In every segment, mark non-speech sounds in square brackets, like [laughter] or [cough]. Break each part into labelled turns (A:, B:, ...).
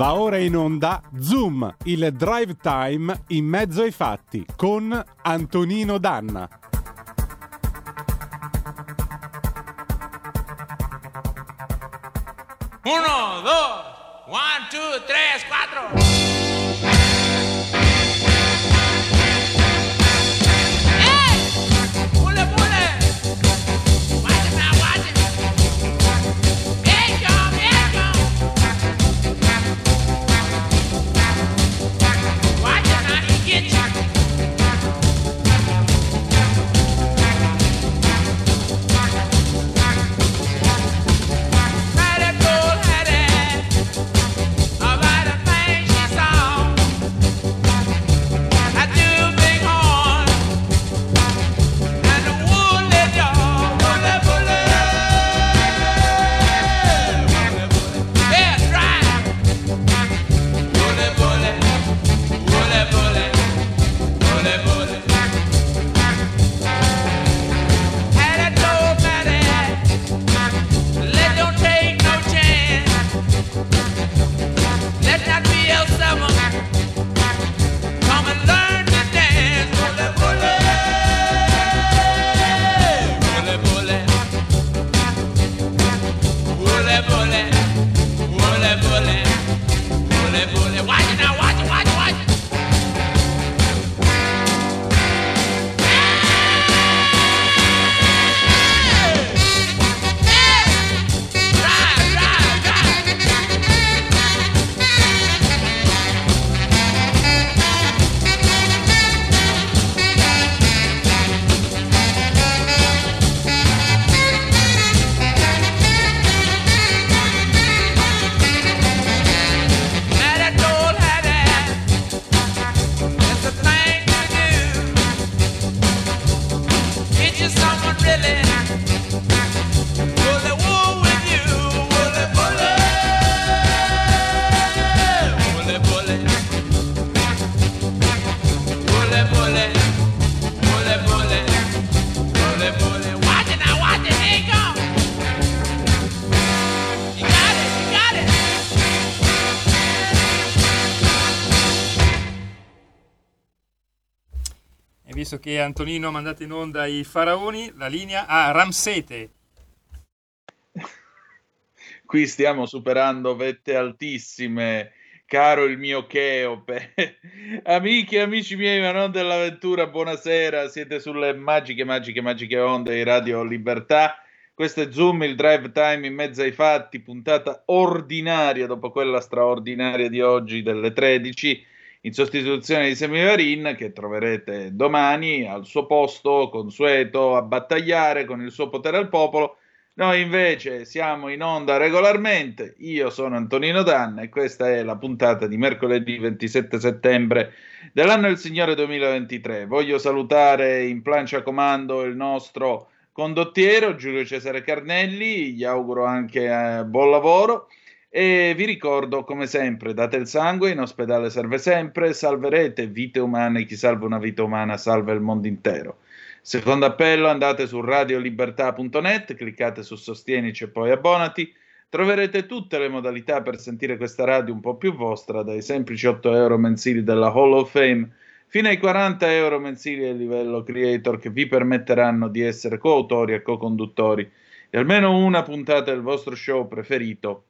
A: Va ora in onda Zoom, il drive time in mezzo ai fatti con Antonino Danna.
B: Uno, dos, one, two, tres, cuatro.
C: Che Antonino ha mandato in onda i faraoni, la linea a Ramsete.
D: Qui stiamo superando vette altissime, caro il mio Cheope. [laughs] Amiche e amici miei, ma non dell'avventura, buonasera. Siete sulle magiche, magiche, magiche onde di Radio Libertà. Questo è Zoom, il drive time in mezzo ai fatti, puntata ordinaria dopo quella straordinaria di oggi delle 13, in sostituzione di Semivarin, che troverete domani al suo posto consueto a battagliare con il suo potere al popolo. Noi invece siamo in onda regolarmente. Io sono Antonino Danna e questa è la puntata di mercoledì 27 settembre dell'anno del Signore 2023. Voglio salutare in plancia comando il nostro condottiero Giulio Cesare Carnelli, gli auguro anche eh, buon lavoro e vi ricordo come sempre date il sangue, in ospedale serve sempre, salverete vite umane, chi salva una vita umana salva il mondo intero. Secondo appello andate su radiolibertà.net, cliccate su Sostienici e poi abbonati. Troverete tutte le modalità per sentire questa radio un po' più vostra, dai semplici 8 euro mensili della Hall of Fame fino ai 40 euro mensili a livello creator che vi permetteranno di essere coautori e co-conduttori di almeno una puntata del vostro show preferito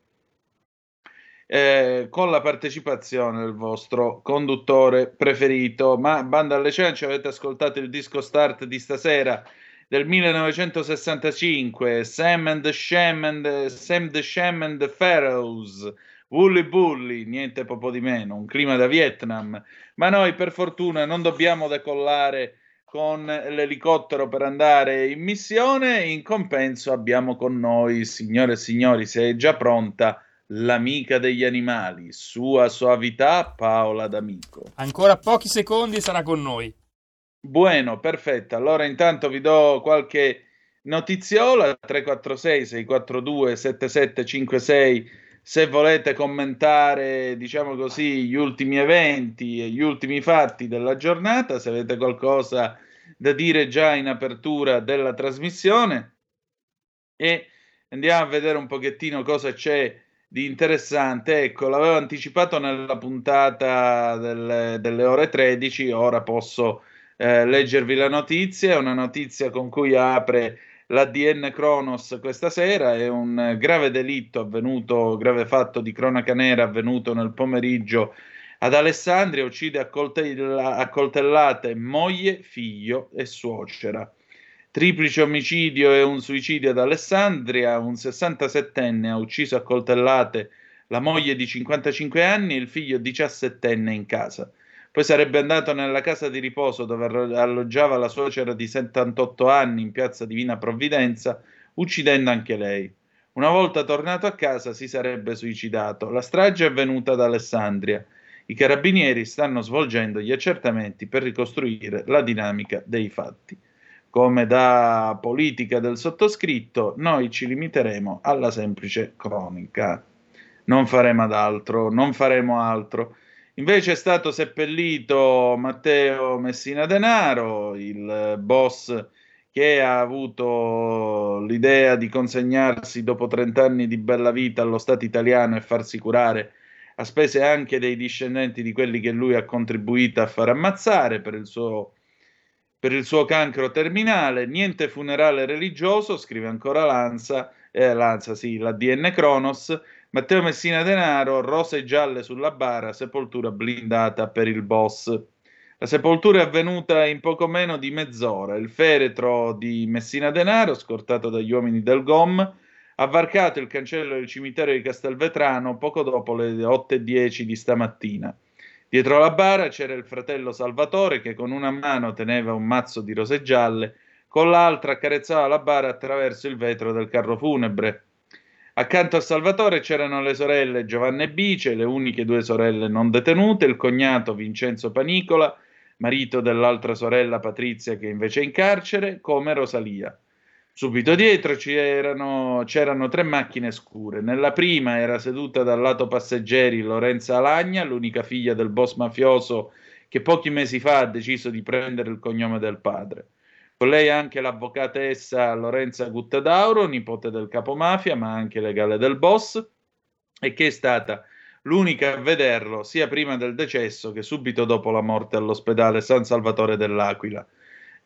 D: eh, con la partecipazione del vostro conduttore preferito. Ma banda alle ciance, avete ascoltato il disco start di stasera del 1965, Sam and the Sham and Sam the Sham and the Pharaohs. Wooly Bully, niente poco di meno, un clima da Vietnam, ma noi per fortuna non dobbiamo decollare con l'elicottero per andare in missione, in compenso abbiamo con noi, signore e signori, se è già pronta, l'amica degli animali, sua soavità Paola D'Amico.
C: Ancora pochi secondi sarà con noi.
D: Bueno, perfetto. Allora intanto vi do qualche notiziola 346 642 7756 se volete commentare, diciamo così, gli ultimi eventi e gli ultimi fatti della giornata, se avete qualcosa da dire già in apertura della trasmissione e andiamo a vedere un pochettino cosa c'è di interessante. Ecco, l'avevo anticipato nella puntata delle, delle ore 13, ora posso eh, leggervi la notizia. È una notizia con cui apre l'ADN Kronos questa sera. È un grave delitto avvenuto, grave fatto di cronaca nera avvenuto nel pomeriggio ad Alessandria. Uccide a coltellate moglie, figlio e suocera. Triplice omicidio e un suicidio ad Alessandria. Un 67enne ha ucciso a coltellate la moglie di 55 anni e il figlio 17enne in casa. Poi sarebbe andato nella casa di riposo dove alloggiava la suocera di 78 anni in piazza Divina Provvidenza, uccidendo anche lei. Una volta tornato a casa si sarebbe suicidato. La strage è avvenuta ad Alessandria. I carabinieri stanno svolgendo gli accertamenti per ricostruire la dinamica dei fatti. Come da politica del sottoscritto, noi ci limiteremo alla semplice cronica. Non faremo ad altro, non faremo altro. Invece è stato seppellito Matteo Messina Denaro, il boss che ha avuto l'idea di consegnarsi dopo 30 anni di bella vita allo Stato italiano e farsi curare a spese anche dei discendenti di quelli che lui ha contribuito a far ammazzare per il suo, per il suo cancro terminale. Niente funerale religioso, scrive ancora Lanza, eh, Lanza sì, la DN Cronos Matteo Messina Denaro, rose gialle sulla bara, sepoltura blindata per il boss. La sepoltura è avvenuta in poco meno di mezz'ora. Il feretro di Messina Denaro, scortato dagli uomini del GOM, ha varcato il cancello del cimitero di Castelvetrano poco dopo le 8.10 di stamattina. Dietro la bara c'era il fratello Salvatore che con una mano teneva un mazzo di rose gialle, con l'altra accarezzava la bara attraverso il vetro del carro funebre. Accanto a Salvatore c'erano le sorelle Giovanna e Bice, le uniche due sorelle non detenute, il cognato Vincenzo Panicola, marito dell'altra sorella Patrizia che invece è in carcere, come Rosalia. Subito dietro c'erano, c'erano, tre macchine scure. Nella prima era seduta dal lato passeggeri Lorenza Alagna, l'unica figlia del boss mafioso che pochi mesi fa ha deciso di prendere il cognome del padre. Con lei anche l'avvocatessa Lorenza Guttadauro, nipote del capomafia, ma anche legale del boss, e che è stata l'unica a vederlo sia prima del decesso che subito dopo la morte all'ospedale San Salvatore dell'Aquila.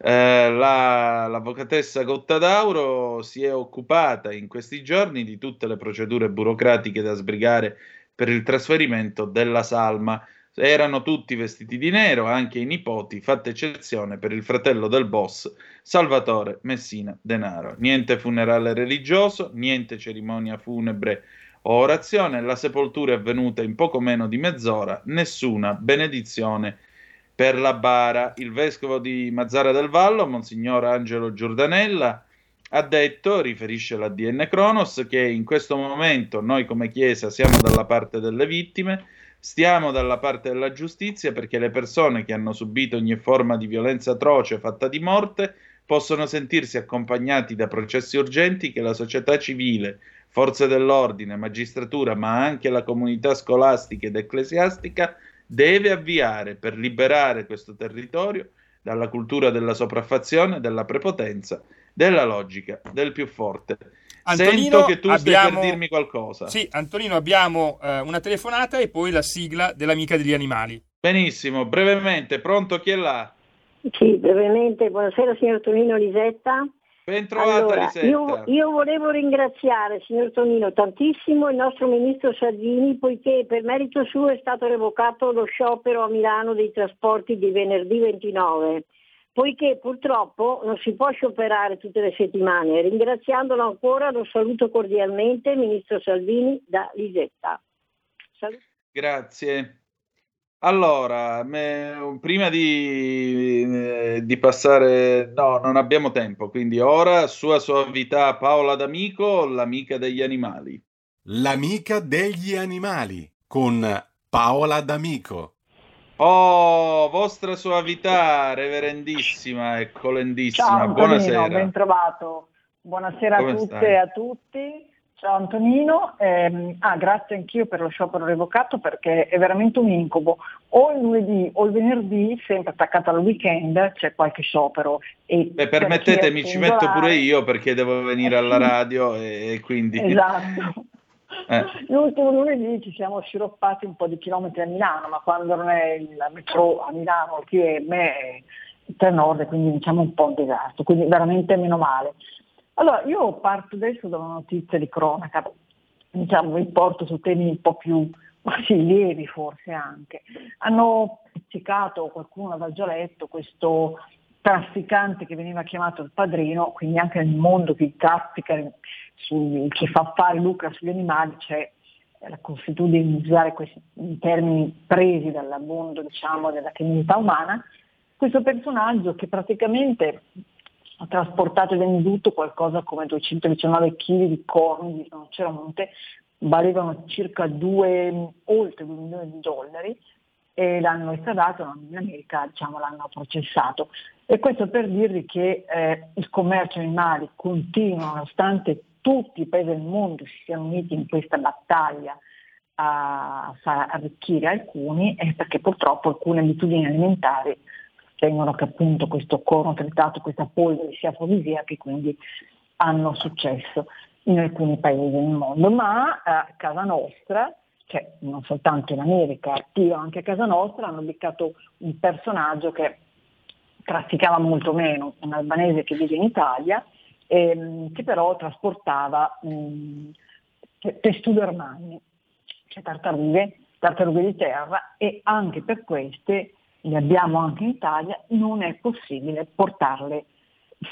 D: Eh, la, l'avvocatessa Gottadauro si è occupata in questi giorni di tutte le procedure burocratiche da sbrigare per il trasferimento della salma. Erano tutti vestiti di nero, anche i nipoti, fatta eccezione per il fratello del boss, Salvatore Messina Denaro. Niente funerale religioso, niente cerimonia funebre o orazione, la sepoltura è avvenuta in poco meno di mezz'ora, nessuna benedizione per la bara. Il vescovo di Mazzara del Vallo, Monsignor Angelo Giordanella, ha detto, riferisce l'ADN Cronos, che in questo momento noi come Chiesa siamo dalla parte delle vittime, Stiamo dalla parte della giustizia perché le persone che hanno subito ogni forma di violenza atroce fatta di morte possono sentirsi accompagnati da processi urgenti che la società civile, forze dell'ordine, magistratura, ma anche la comunità scolastica ed ecclesiastica deve avviare per liberare questo territorio dalla cultura della sopraffazione, della prepotenza, della logica del più forte. Antonino, Sento che tu abbiamo... stai per dirmi qualcosa.
C: Sì, Antonino, abbiamo eh, una telefonata e poi la sigla dell'amica degli animali.
D: Benissimo, brevemente, pronto chi è là?
E: Sì, brevemente, buonasera signor Tonino Lisetta.
D: Ben trovata
E: allora. Io, io, volevo ringraziare, signor Tonino, tantissimo il nostro ministro Salvini poiché per merito suo è stato revocato lo sciopero a Milano dei trasporti di venerdì 29 poiché purtroppo non si può scioperare tutte le settimane. Ringraziandolo ancora lo saluto cordialmente, Ministro Salvini da Lisetta.
D: Salut- Grazie. Allora, me, prima di, eh, di, passare, no, non abbiamo tempo, quindi ora sua suavità Paola D'Amico, l'amica degli animali.
A: L'amica degli animali con Paola D'Amico.
D: Oh, vostra suavità, reverendissima e colendissima,
F: Ciao,
D: buonasera.
F: ben trovato. Buonasera Come a tutte stai? e a tutti. Ciao Antonino, eh, ah, grazie anch'io per lo sciopero revocato perché è veramente un incubo. O il lunedì o il venerdì, sempre attaccato al weekend, c'è qualche sciopero.
D: E Beh, permettetemi, ci metto pure io perché devo venire alla [laughs] radio e quindi...
F: Esatto. Eh. L'ultimo lunedì ci siamo sciroppati un po' di chilometri a Milano, ma quando non è il metro a Milano, il TM è il nord, quindi diciamo un po' un disastro, quindi veramente meno male. Allora, io parto adesso da una notizia di cronaca, diciamo, vi porto su temi un po' più sì, lievi forse anche. Hanno pizzicato, qualcuno aveva già letto, questo trafficante che veniva chiamato il padrino, quindi anche nel mondo che traffica, su, che fa fare lucra sugli animali, c'è la consuetudine di usare questi termini presi dal mondo diciamo, della criminalità umana, questo personaggio che praticamente ha trasportato e venduto qualcosa come 219 kg di corni di rinoceronte, valevano circa 2, oltre 2 milioni di dollari e l'hanno estradato in America, diciamo, l'hanno processato. E questo per dirvi che eh, il commercio animali continua, nonostante tutti i paesi del mondo si siano uniti in questa battaglia a far arricchire alcuni, è perché purtroppo alcune abitudini alimentari tengono che appunto questo corno tritato, questa polvere sia afrodisiaca e quindi hanno successo in alcuni paesi del mondo, ma a casa nostra, cioè non soltanto in America, attiva anche a casa nostra, hanno beccato un personaggio che trafficava molto meno, un albanese che vive in Italia, ehm, che però trasportava mh, testudo armani, cioè tartarughe, tartarughe di terra e anche per queste, le abbiamo anche in Italia, non è possibile portarle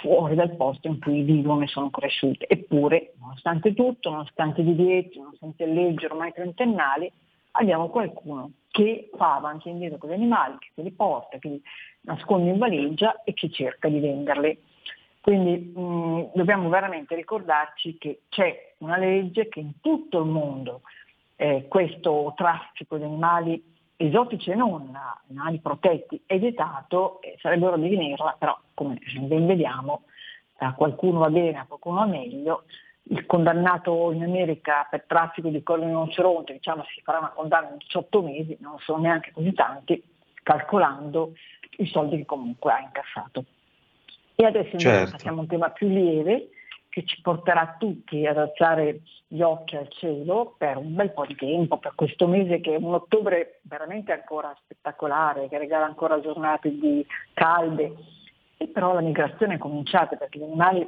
F: fuori dal posto in cui vivono e sono cresciute. Eppure, nonostante tutto, nonostante i divieti, nonostante le leggi ormai trentennali, abbiamo qualcuno che fa avanti e indietro con gli animali, che se li porta, che li nasconde in valigia e che cerca di venderli. Quindi mh, dobbiamo veramente ricordarci che c'è una legge che in tutto il mondo eh, questo traffico di animali esotici e non, animali protetti, è vietato, eh, sarebbero di venirla, però come ben vediamo a qualcuno va bene, a qualcuno va meglio, il condannato in America per traffico di corno rinoceronte, diciamo si farà una condanna in 18 mesi, non sono neanche così tanti, calcolando i soldi che comunque ha incassato. E adesso certo. passiamo a un tema più lieve, che ci porterà tutti ad alzare gli occhi al cielo per un bel po' di tempo, per questo mese che è un ottobre veramente ancora spettacolare, che regala ancora giornate di calde, e però la migrazione è cominciata perché gli animali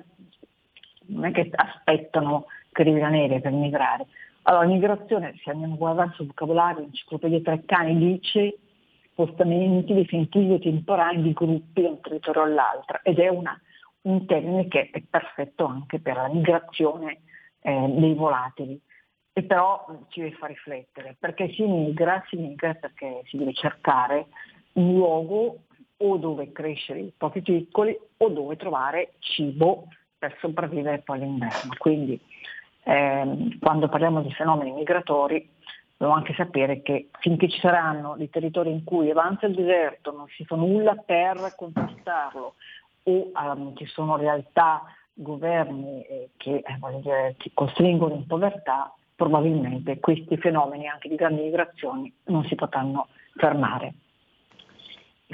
F: non è che aspettano che arrivi la neve per migrare. Allora, migrazione, se andiamo a guardare sul vocabolario, l'enciclopedia Treccani dice spostamenti definitivi o temporanei di gruppi da un territorio all'altro ed è una un termine che è perfetto anche per la migrazione eh, dei volatili. E però ci deve far riflettere, perché si migra, si migra perché si deve cercare un luogo o dove crescere i propri piccoli o dove trovare cibo per sopravvivere poi all'inverno. Quindi ehm, quando parliamo di fenomeni migratori dobbiamo anche sapere che finché ci saranno dei territori in cui avanza il deserto, non si fa nulla per conquistarlo, o um, ci sono realtà, governi eh, che eh, dire, ci costringono in povertà, probabilmente questi fenomeni anche di grandi migrazioni non si potranno fermare.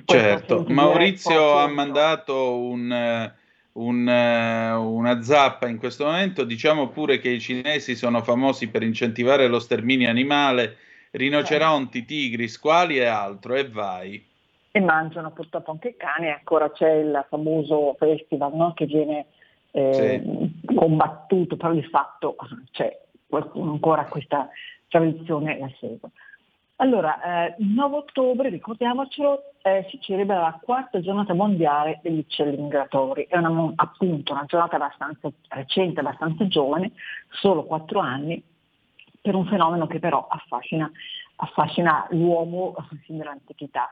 D: Certo, Maurizio ha mandato un, un, una zappa in questo momento, diciamo pure che i cinesi sono famosi per incentivare lo sterminio animale, rinoceronti, tigri, squali e altro, e vai
F: e mangiano purtroppo anche i cani, ancora c'è il famoso festival no? che viene eh, sì. combattuto, però di fatto c'è qualcuno ancora questa tradizione la segue. Allora, eh, il 9 ottobre, ricordiamocelo, eh, si celebra la quarta giornata mondiale degli uccelli migratori. È una, appunto una giornata abbastanza recente, abbastanza giovane, solo quattro anni, per un fenomeno che però affascina, affascina l'uomo sin dall'antichità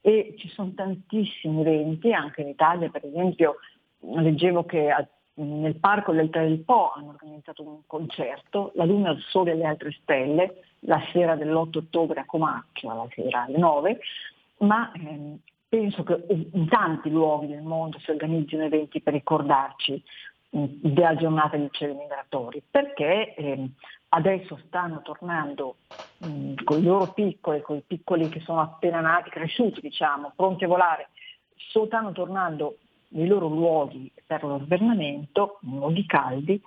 F: e ci sono tantissimi eventi, anche in Italia per esempio leggevo che nel parco del Po hanno organizzato un concerto, La Luna, il Sole e le altre stelle, la sera dell'8 ottobre a Comacchio, la sera alle 9, ma ehm, penso che in tanti luoghi del mondo si organizzino eventi per ricordarci della giornata degli uccelli migratori, perché ehm, adesso stanno tornando mh, con i loro piccoli, con i piccoli che sono appena nati, cresciuti diciamo, pronti a volare, stanno tornando nei loro luoghi per lo svernamento, luoghi caldi,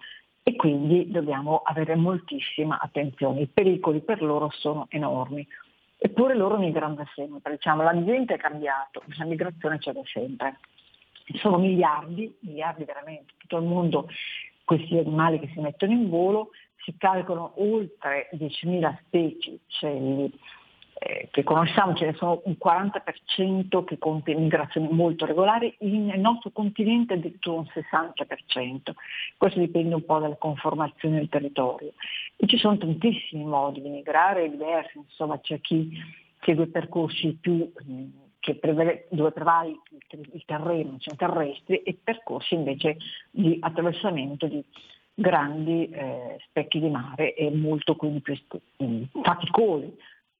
F: e quindi dobbiamo avere moltissima attenzione. I pericoli per loro sono enormi. Eppure loro migrano da sempre, diciamo, l'ambiente è cambiato, la migrazione c'è da sempre. Sono miliardi, miliardi veramente, tutto il mondo questi animali che si mettono in volo, si calcolano oltre 10.000 specie uccelli eh, che conosciamo, ce ne sono un 40% che compie migrazioni molto regolari, nel nostro continente addirittura un 60%. Questo dipende un po' dalle conformazioni del territorio. E ci sono tantissimi modi di migrare, diversi, insomma c'è chi segue percorsi più prevede, dove prevale il, terreno, cioè terrestri, e percorsi invece di attraversamento di grandi eh, specchi di mare e molto quindi più faticosi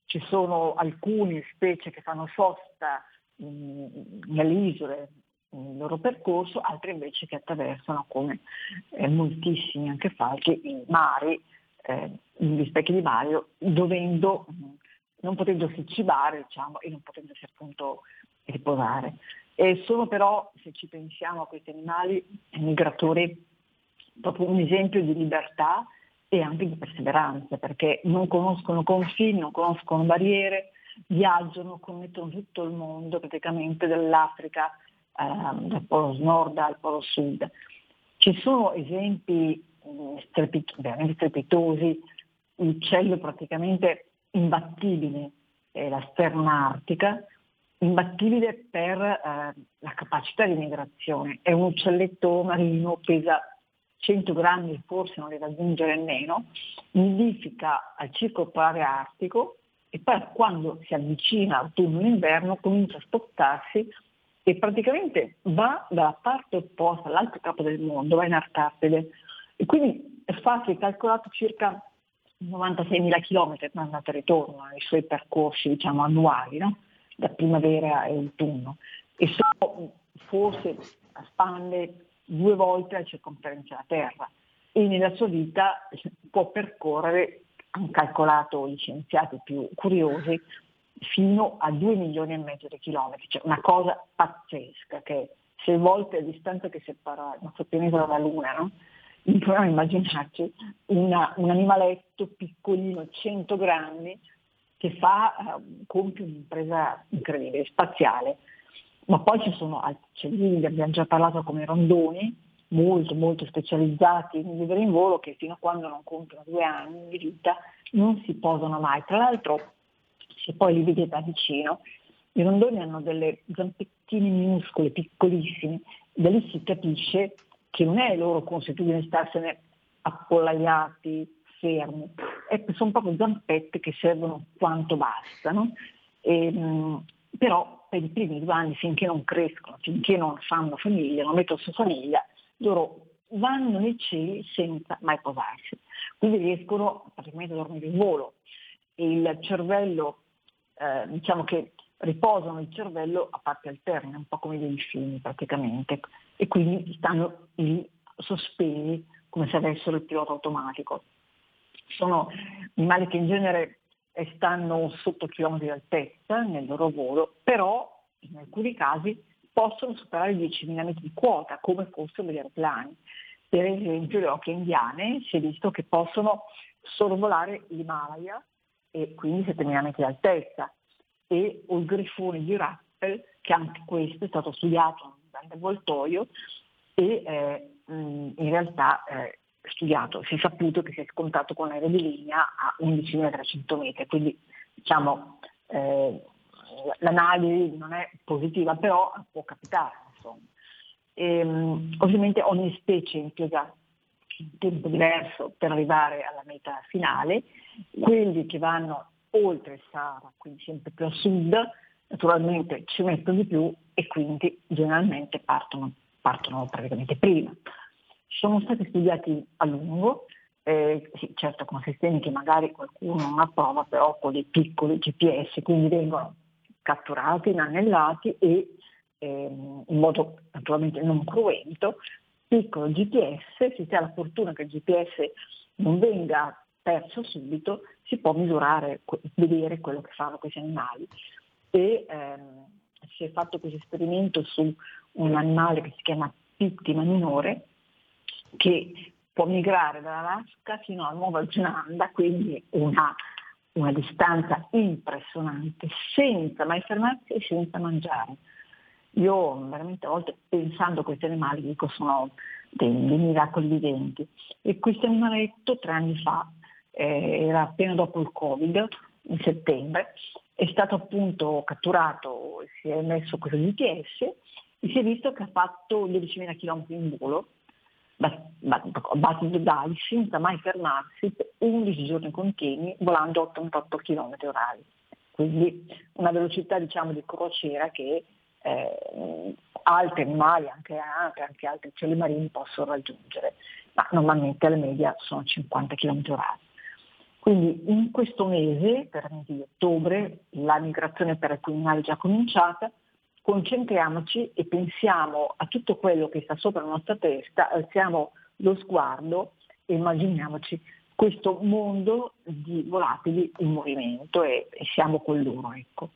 F: ci sono alcune specie che fanno sosta mh, nelle isole nel loro percorso, altre invece che attraversano come eh, moltissimi anche falchi i mari, eh, gli specchi di mare, dovendo, non potendosi cibare diciamo, e non potendosi appunto riposare. E sono però, se ci pensiamo a questi animali migratori, proprio un esempio di libertà e anche di perseveranza, perché non conoscono confini, non conoscono barriere, viaggiano, connettono tutto il mondo, praticamente dall'Africa, eh, dal polo nord al polo sud. Ci sono esempi mm, strepit- veramente strepitosi, l'uccello praticamente imbattibile, è la sterna artica, imbattibile per eh, la capacità di migrazione. È un uccelletto marino, pesa 100 grammi forse non li raggiunge nemmeno, nidifica al circo artico e poi quando si avvicina autunno e inverno comincia a spostarsi e praticamente va dalla parte opposta, all'altro capo del mondo, va in Arcatide. E quindi è facile, calcolato circa 96.000 km andata e ritorno nei suoi percorsi diciamo, annuali, no? da primavera e autunno. E sono forse a spalle due volte la circonferenza della Terra. E nella sua vita può percorrere, hanno calcolato gli scienziati più curiosi, fino a 2 milioni e mezzo di chilometri, cioè una cosa pazzesca che sei volte la distanza che separa il nostro pianeta dalla Luna, no? proviamo a immaginarci una, un animaletto piccolino, 100 grammi, che fa, uh, compie un'impresa incredibile, spaziale ma poi ci sono altri uccellini, abbiamo già parlato come rondoni, molto molto specializzati in vivere in volo che fino a quando non compiono due anni di vita non si posano mai. Tra l'altro se poi li vedete da vicino, i rondoni hanno delle zampettine minuscole, piccolissime, da lì si capisce che non è loro consuetudine starsene appollaiati, fermi, sono proprio zampette che servono quanto bastano. E, mh, però per i primi due anni finché non crescono, finché non fanno famiglia, non mettono su famiglia, loro vanno nei cieli senza mai posarsi. Quindi riescono praticamente a dormire in volo. Il cervello, eh, diciamo che riposano il cervello a parte alterne, un po' come i delfini praticamente, e quindi stanno lì sospesi come se avessero il pilota automatico. Sono animali che in genere stanno sotto chilometri di altezza nel loro volo, però in alcuni casi possono superare i 10.000 metri di quota come fossero degli aeroplani. Per esempio le occhie indiane si è visto che possono sorvolare l'Himalaya e quindi 7.000 metri di altezza e o il grifone di Rappel che anche questo è stato studiato in avvoltoio e eh, in realtà eh, studiato, si è saputo che si è scontato con l'aereo di linea a 11.300 metri, quindi diciamo eh, l'analisi non è positiva, però può capitare. E, ehm, ovviamente ogni specie impiega un tempo diverso per arrivare alla meta finale, quelli che vanno oltre il Sahara, quindi sempre più a sud, naturalmente ci mettono di più e quindi generalmente partono, partono praticamente prima sono stati studiati a lungo, eh, sì, certo con sistemi che magari qualcuno non approva, però con dei piccoli GPS, quindi vengono catturati, inanellati e ehm, in modo naturalmente non cruento, piccolo GPS, se si ha la fortuna che il GPS non venga perso subito, si può misurare, vedere quello che fanno questi animali. E ehm, si è fatto questo esperimento su un animale che si chiama pittima minore, che può migrare dall'Alaska fino alla Nuova Zelanda, quindi una, una distanza impressionante, senza mai fermarsi e senza mangiare. Io veramente a volte pensando a questi animali dico sono dei, dei miracoli viventi. E questo animaletto tre anni fa, eh, era appena dopo il Covid, in settembre, è stato appunto catturato, si è messo questo GPS e si è visto che ha fatto 12.000 km in volo, pedali, senza mai fermarsi, per 11 giorni continui, volando 88 km orari. Quindi una velocità diciamo di crociera che eh, altri animali, anche, anche altri uccelli marini possono raggiungere, ma normalmente la media sono 50 km orari. Quindi in questo mese, per mese di ottobre, la migrazione per alcuni animali è già cominciata, concentriamoci e pensiamo a tutto quello che sta sopra la nostra testa, alziamo lo sguardo e immaginiamoci questo mondo di volatili in movimento e, e siamo con loro. Ecco.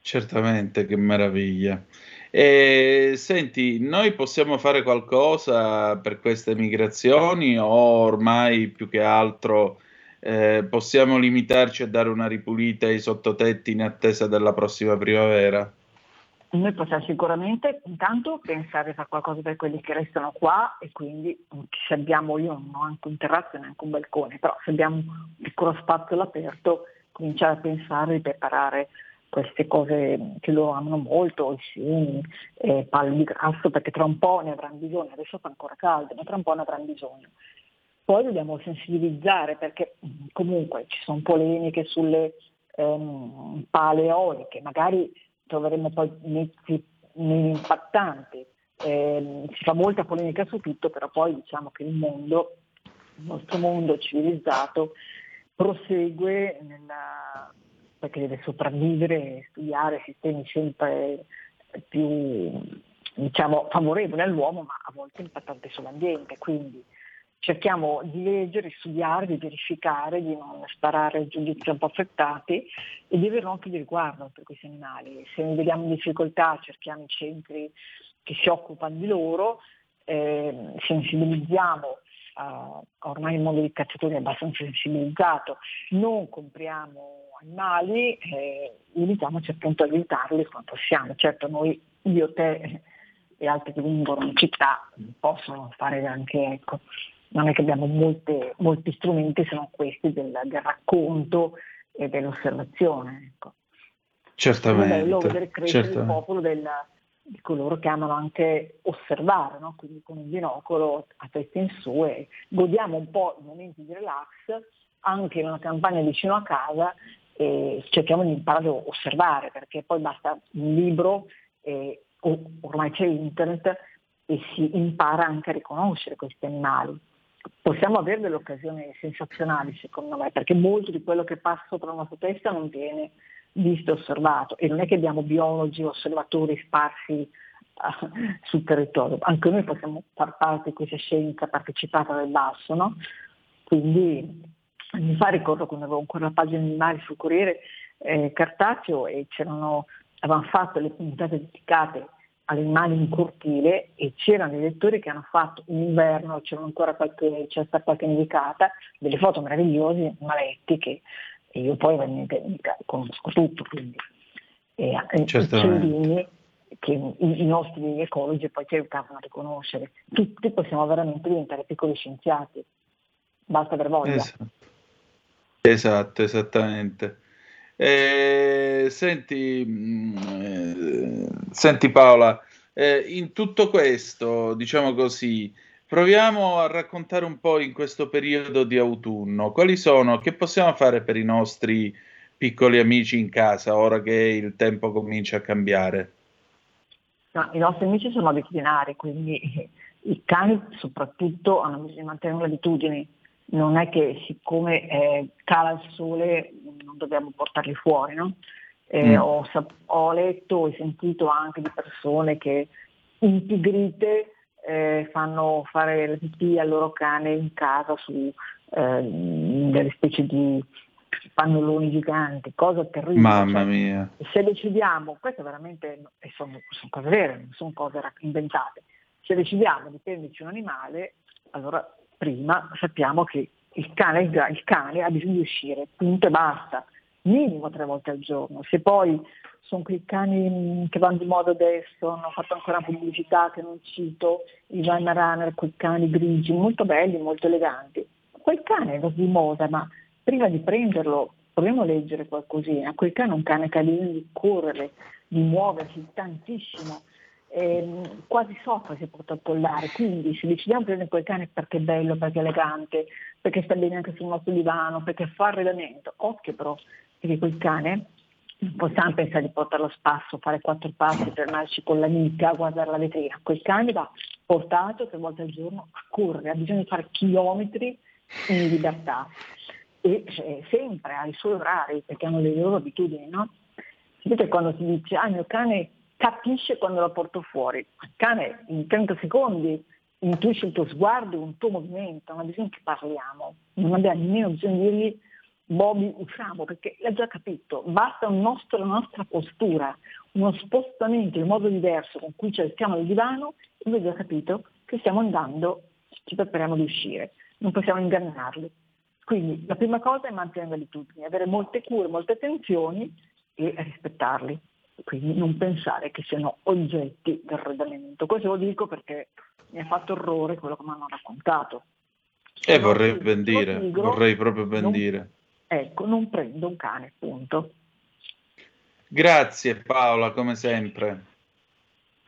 D: Certamente, che meraviglia. E, senti, noi possiamo fare qualcosa per queste migrazioni o ormai più che altro eh, possiamo limitarci a dare una ripulita ai sottotetti in attesa della prossima primavera?
F: Noi possiamo sicuramente intanto pensare a fare qualcosa per quelli che restano qua e quindi se abbiamo, io non ho anche un terrazzo e neanche un balcone, però se abbiamo un piccolo spazio all'aperto cominciare a pensare di preparare queste cose che loro amano molto, i semi, eh, palle di grasso, perché tra un po' ne avranno bisogno, adesso fa ancora caldo, ma tra un po' ne avranno bisogno. Poi dobbiamo sensibilizzare perché comunque ci sono polemiche sulle ehm, pale eoliche, magari troveremo poi meno impattanti, eh, si fa molta polemica su tutto, però poi diciamo che il mondo, il nostro mondo civilizzato prosegue nella, perché deve sopravvivere e studiare sistemi sempre più diciamo, favorevoli all'uomo, ma a volte impattanti sull'ambiente. Quindi cerchiamo di leggere, di studiare, di verificare, di non sparare giudizi un po' affrettati e di avere un occhio di riguardo per questi animali. Se ne vediamo in difficoltà cerchiamo i centri che si occupano di loro, eh, sensibilizziamo uh, ormai il mondo dei cacciatori è abbastanza sensibilizzato, non compriamo animali, eh, limitiamoci appunto a aiutarli quando possiamo. Certo noi, io, te e altri che vengono in città possono fare anche, ecco, non è che abbiamo molte, molti strumenti se non questi del, del racconto e dell'osservazione. Ecco.
D: Certamente.
F: È bello crescere il popolo del, di coloro che amano anche osservare, no? quindi con un binocolo a testa in su e godiamo un po' i momenti di relax anche in una campagna vicino a casa e cerchiamo di imparare a osservare perché poi basta un libro e ormai c'è internet e si impara anche a riconoscere questi animali. Possiamo avere delle occasioni sensazionali secondo me perché molto di quello che passa sopra la nostra testa non viene visto e osservato e non è che abbiamo biologi osservatori sparsi uh, sul territorio, anche noi possiamo far parte di questa scienza partecipata dal basso, no? Quindi anni fa ricordo quando avevo ancora la pagina animali sul Corriere eh, Cartaceo e c'erano, avevamo fatto le puntate dedicate animali in cortile e c'erano dei lettori che hanno fatto in inverno, c'era ancora qualche, c'era stata qualche nevicata, delle foto meravigliose, maletti che e io poi ovviamente conosco tutto, quindi e, i uccellini che i, i, nostri ecologi poi ci aiutavano a riconoscere. Tutti possiamo veramente diventare piccoli scienziati, basta aver voglia.
D: Esatto, esatto esattamente. Eh, senti, eh, senti Paola, eh, in tutto questo, diciamo così, Proviamo a raccontare un po' in questo periodo di autunno quali sono, che possiamo fare per i nostri piccoli amici in casa ora che il tempo comincia a cambiare.
F: No, I nostri amici sono abitudinari, quindi i cani soprattutto hanno bisogno di mantenere le abitudini. Non è che siccome eh, cala il sole non dobbiamo portarli fuori, no? Eh, mm. ho, ho letto, ho sentito anche di persone che impigrite eh, fanno fare la pipì al loro cane in casa su eh, delle specie di pannoloni giganti, cosa terribile.
D: Mamma mia.
F: Se decidiamo, queste veramente sono, sono cose vere, non sono cose inventate, se decidiamo di prenderci un animale, allora prima sappiamo che il cane, il cane ha bisogno di uscire, punto e basta, minimo tre volte al giorno. Se poi sono quei cani che vanno di moda adesso, hanno fatto ancora pubblicità che non cito, i Weimaraner, quei cani grigi, molto belli, molto eleganti. Quel cane è di moda, ma prima di prenderlo proviamo a leggere qualcosina. Quel cane è un cane che ha bisogno di correre, di muoversi tantissimo, eh, quasi soffre se porta a pollare, quindi se decidiamo di prendere quel cane perché è bello, perché è elegante, perché sta bene anche sul nostro divano, perché fa arredamento, occhio però, perché quel cane non possiamo pensare di portarlo a spasso, fare quattro passi, fermarci con l'amica, guardare la vetrina. Quel cane va portato tre volte al giorno a correre, ha bisogno di fare chilometri in libertà e cioè, sempre ha i suoi orari perché hanno le loro abitudini, no? Sapete quando si dice ah mio cane capisce quando lo porto fuori, il cane in 30 secondi intuisce il tuo sguardo, un tuo movimento, non ha bisogno che parliamo, non abbiamo nemmeno bisogno di dirgli Bobby usciamo perché l'ha già capito, basta un nostro, una nostra postura, uno spostamento in modo diverso con cui ci alziamo dal divano e lui ha già capito che stiamo andando, ci prepariamo ad uscire, non possiamo ingannarli. Quindi la prima cosa è mantenere le abitudini, avere molte cure, molte attenzioni e rispettarli. Quindi non pensare che siano oggetti di arredamento. Questo lo dico perché mi ha fatto orrore quello che mi hanno raccontato.
D: Eh, vorrei ben dire, vorrei proprio ben
F: non,
D: dire.
F: Ecco, non prendo un cane, punto.
D: Grazie Paola, come sempre.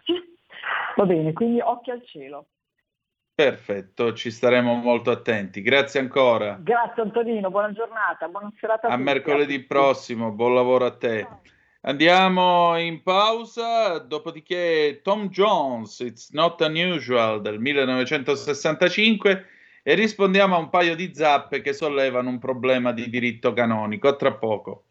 D: [laughs]
F: Va bene, quindi occhio al cielo.
D: Perfetto, ci staremo molto attenti. Grazie ancora.
F: Grazie Antonino, buona giornata, buona serata
D: a, a mercoledì a prossimo, buon lavoro a te. Andiamo in pausa, dopodiché Tom Jones, It's Not Unusual del 1965 e rispondiamo a un paio di zappe che sollevano un problema di diritto canonico. Tra poco.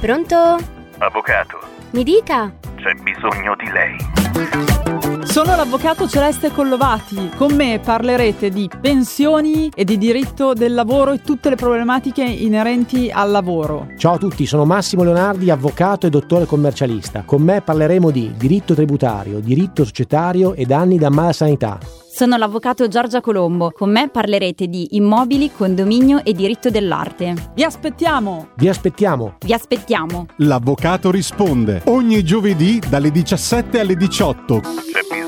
G: Pronto?
H: Avvocato.
G: Mi dica.
H: C'è bisogno di lei.
I: Sono l'avvocato Celeste Collovati. Con me parlerete di pensioni e di diritto del lavoro e tutte le problematiche inerenti al lavoro.
J: Ciao a tutti, sono Massimo Leonardi, avvocato e dottore commercialista. Con me parleremo di diritto tributario, diritto societario e danni da mala sanità.
G: Sono l'avvocato Giorgia Colombo. Con me parlerete di immobili, condominio e diritto dell'arte.
I: Vi aspettiamo!
J: Vi aspettiamo!
G: Vi aspettiamo!
A: L'avvocato risponde ogni giovedì dalle 17 alle 18.
H: C'è bisogno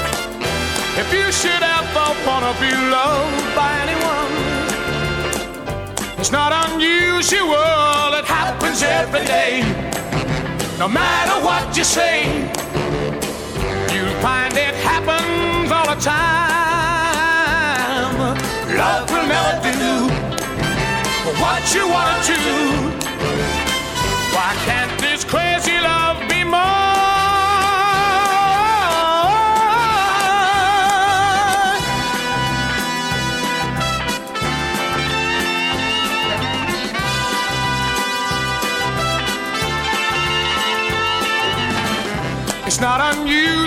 K: If you should ever wanna be loved by anyone, it's not unusual, it happens every day. No matter what you say, you'll find it happens all the time. Love will never do what you wanna do. Why can't this crazy love be more?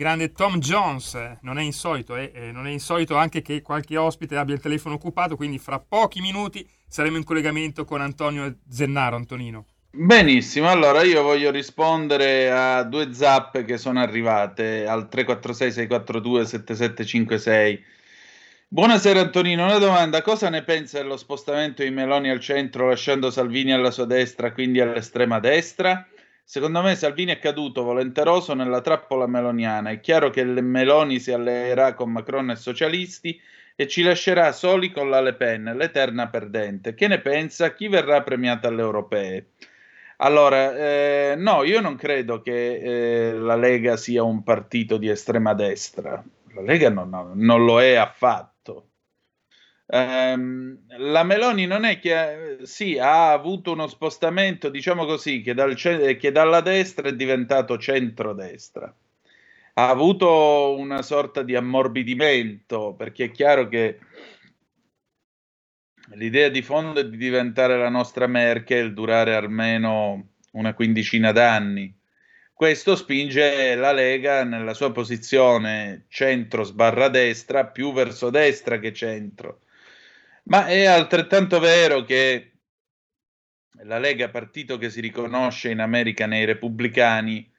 C: grande Tom Jones, non è insolito, eh? Eh, non è insolito anche che qualche ospite abbia il telefono occupato, quindi fra pochi minuti saremo in collegamento con Antonio Zennaro, Antonino.
D: Benissimo, allora io voglio rispondere a due zappe che sono arrivate al 346 642 7756. Buonasera Antonino, una domanda, cosa ne pensa dello spostamento di Meloni al centro lasciando Salvini alla sua destra, quindi all'estrema destra? Secondo me Salvini è caduto volenteroso nella trappola meloniana. È chiaro che Meloni si alleerà con Macron e socialisti e ci lascerà soli con la Le Pen, l'eterna perdente. Che ne pensa? Chi verrà premiata alle europee? Allora, eh, no, io non credo che eh, la Lega sia un partito di estrema destra. La Lega non, non, lo è affatto. Um, la Meloni non è che sì, ha avuto uno spostamento, diciamo così, che, dal, che dalla destra è diventato centrodestra. Ha avuto una sorta di ammorbidimento, perché è chiaro che l'idea di fondo è di diventare la nostra Merkel, durare almeno una quindicina d'anni. Questo spinge la Lega nella sua posizione centro sbarra destra più verso destra che centro ma è altrettanto vero che la Lega, partito che si riconosce in America nei repubblicani,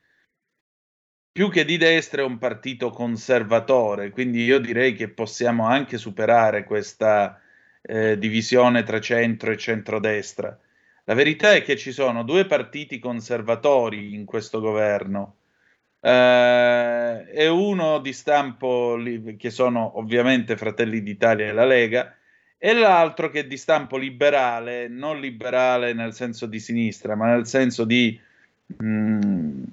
D: più che di destra è un partito conservatore, quindi io direi che possiamo anche superare questa eh, divisione tra centro e centrodestra. La verità è che ci sono due partiti conservatori in questo governo eh, e uno di stampo che sono ovviamente Fratelli d'Italia e la Lega e l'altro che è di stampo liberale, non liberale nel senso di sinistra, ma nel senso di, mh, mm,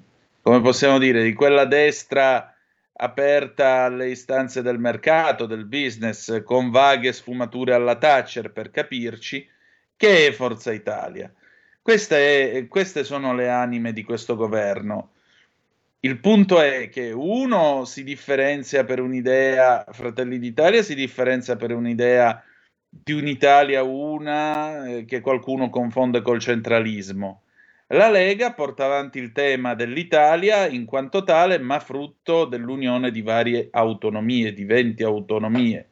D: come possiamo dire, di quella destra aperta alle istanze del mercato, del business, con vaghe sfumature alla Thatcher per capirci, che è Forza Italia. Queste, queste sono le anime di questo governo. Il punto è che uno si differenzia per un'idea, Fratelli d'Italia si differenzia per un'idea di un'Italia una eh, che qualcuno confonde col centralismo. La Lega porta avanti il tema dell'Italia in quanto tale, ma frutto dell'unione di varie autonomie, di 20 autonomie.